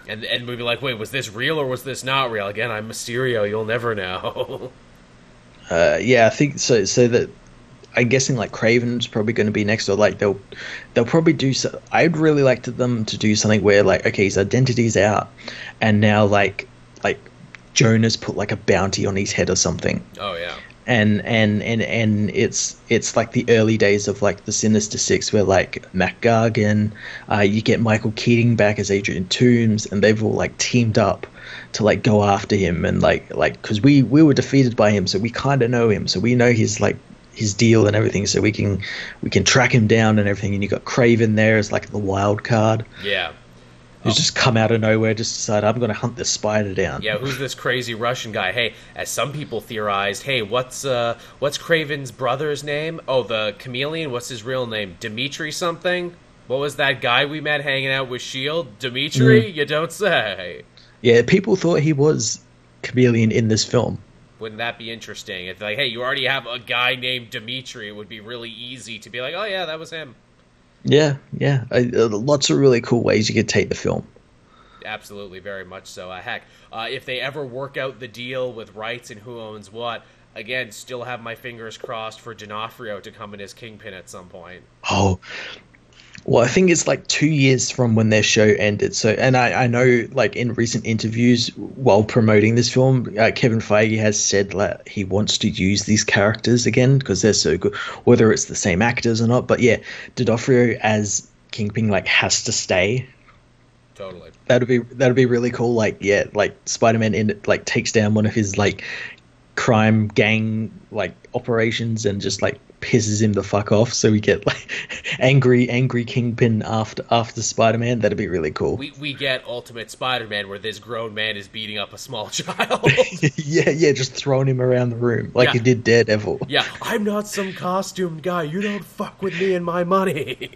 and and we'd be like, wait, was this real or was this not real? Again, I'm Mysterio. You'll never know. <laughs> uh, yeah, I think so. So that I'm guessing like Kraven's probably going to be next, or like they'll they'll probably do. So, I'd really like to them to do something where like okay, his identity's out, and now like like Jonah's put like a bounty on his head or something. Oh yeah and and and and it's it's like the early days of like the Sinister Six, where like Mac Gargan, uh, you get Michael Keating back as Adrian Toomes, and they've all like teamed up to like go after him and like like because we we were defeated by him, so we kind of know him, so we know his like his deal and everything, so we can we can track him down and everything. And you got Kraven there as like the wild card. Yeah who's just come out of nowhere, just decided I'm going to hunt this spider down. Yeah, who's this crazy Russian guy? Hey, as some people theorized, hey, what's uh, what's Kraven's brother's name? Oh, the chameleon. What's his real name? Dimitri something. What was that guy we met hanging out with Shield? Dimitri? Mm. You don't say. Yeah, people thought he was chameleon in this film. Wouldn't that be interesting? If like, hey, you already have a guy named Dimitri, it would be really easy to be like, oh yeah, that was him. Yeah, yeah. I, uh, lots of really cool ways you could take the film. Absolutely, very much so. Uh, heck, uh, if they ever work out the deal with rights and who owns what, again, still have my fingers crossed for D'Onofrio to come in as Kingpin at some point. Oh, well, I think it's like two years from when their show ended. So, and I, I know, like in recent interviews while promoting this film, uh, Kevin Feige has said that he wants to use these characters again because they're so good, whether it's the same actors or not. But yeah, D'Onofrio as Kingpin like has to stay. Totally. That'd be that'd be really cool. Like yeah, like Spider Man in like takes down one of his like crime gang like operations and just like pisses him the fuck off. So we get like <laughs> angry, angry Kingpin after after Spider Man. That'd be really cool. We we get Ultimate Spider Man where this grown man is beating up a small <laughs> child. <laughs> yeah, yeah, just throwing him around the room like yeah. he did Daredevil. Yeah, I'm not some costumed guy. You don't fuck with me and my money.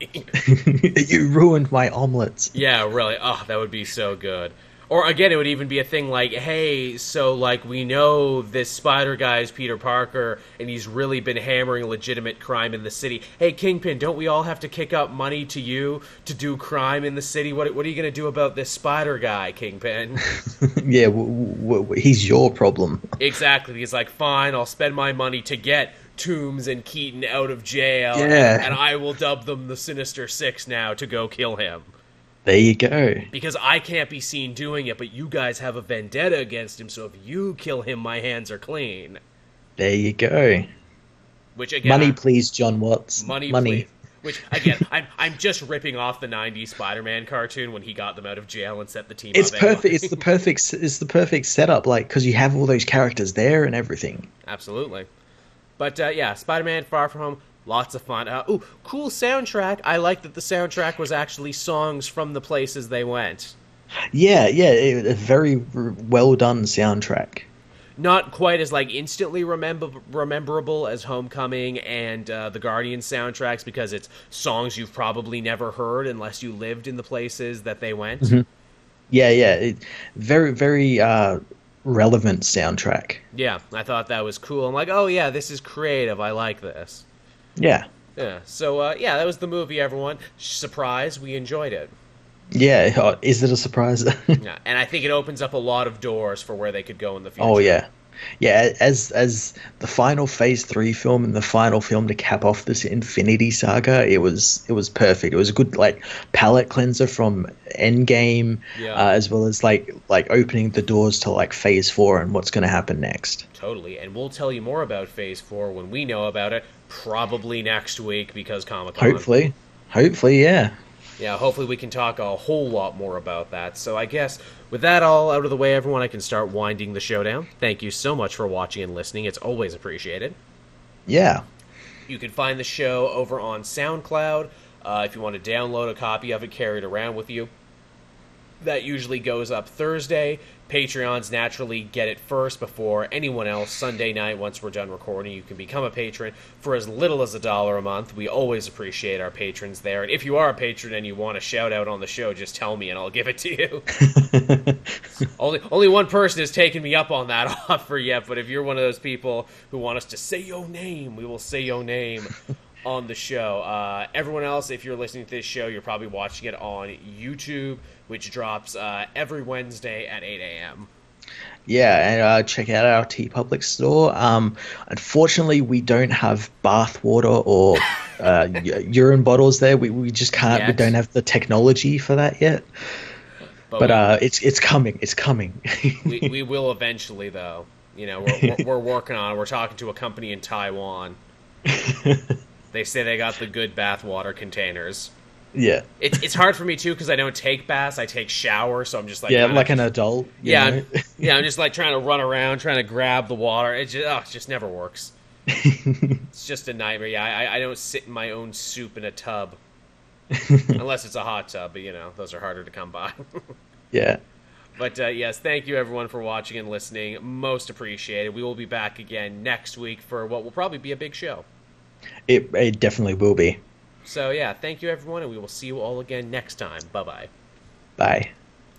you ruined my omelets. Yeah, really. Oh, that would be so good. Or again, it would even be a thing like, hey, so like we know this spider guy is Peter Parker, and he's really been hammering legitimate crime in the city. Hey, Kingpin, don't we all have to kick up money to you to do crime in the city? What what are you going to do about this spider guy, Kingpin? <laughs> yeah, w- w- he's your problem. Exactly. He's like, fine, I'll spend my money to get Toomes and Keaton out of jail, yeah. and I will dub them the Sinister Six now to go kill him. There you go. Because I can't be seen doing it, but you guys have a vendetta against him, so if you kill him, my hands are clean. There you go. Which again, money, please, Jon Watts. Money, money. Please. Which again, <laughs> I'm I'm just ripping off the '90s Spider-Man cartoon when he got them out of jail and set the team. It's perfect. It's the perfect. It's the perfect setup, like because you have all those characters there and everything. Absolutely. But uh, yeah, Spider-Man: Far From Home Lots of fun. Uh, ooh, cool soundtrack. I like that the soundtrack was actually songs from the places they went. Yeah, yeah, it, a very well done soundtrack. Not quite as like instantly remember rememberable as Homecoming and uh, the Guardian soundtracks because it's songs you've probably never heard unless you lived in the places that they went. Mm-hmm. Yeah, yeah, it, very very uh, relevant soundtrack. Yeah, I thought that was cool. I'm like, oh yeah, this is creative. I like this. Yeah. Yeah. So uh, yeah, that was the movie. Everyone, surprise! We enjoyed it. Yeah. Uh, is it a surprise? <laughs> yeah, and I think it opens up a lot of doors for where they could go in the future. Oh yeah yeah, as as the final Phase Three film and the final film to cap off this Infinity Saga, it was it was perfect. It was a good like palate cleanser from Endgame, yeah. uh, as well as like like opening the doors to like Phase Four and what's going to happen next. Totally, and we'll tell you more about Phase Four when we know about it, probably next week because Comic Con. Hopefully, hopefully, yeah yeah, hopefully we can talk a whole lot more about that. So I guess with that all out of the way, everyone, I can start winding the show down. Thank you so much for watching and listening. It's always appreciated. Yeah. You can find the show over on SoundCloud. Uh, if you want to download a copy of it, carry it around with you. That usually goes up Thursday. Patreons naturally get it first before anyone else. Sunday night, once we're done recording, you can become a patron for as little as a dollar a month. We always appreciate our patrons there. And if you are a patron and you want a shout out on the show, just tell me and I'll give it to you. <laughs> only only one person has taken me up on that <laughs> offer yet, but if you're one of those people who want us to say your name, we will say your name <laughs> on the show. Uh, everyone else, if you're listening to this show, you're probably watching it on YouTube which drops uh, every Wednesday at 8 a.m. Yeah, and uh, check out our T TeePublic store. Um, unfortunately, we don't have bath water or uh, urine bottles there. We, we just can't. Yet. We don't have the technology for that yet. But, but we, uh, it's it's coming. It's coming. <laughs> we, we will eventually, though. You know, we're, we're, we're working on. it. We're talking to a company in Taiwan. <laughs> they say they got the good bath water containers. Yeah, it's it's hard for me too because I don't take baths. I take showers, so I'm just like yeah, like an adult. Yeah, I'm, <laughs> yeah. I'm just like trying to run around, trying to grab the water. It just, oh, it just never works. <laughs> it's just a nightmare. Yeah, I, I don't sit in my own soup in a tub <laughs> unless it's a hot tub. But you know, those are harder to come by. yeah. But uh, yes, thank you everyone for watching and listening. Most appreciated. We will be back again next week for what will probably be a big show. It, it definitely will be. So yeah, thank you everyone, and we will see you all again next time. Bye-bye. Bye.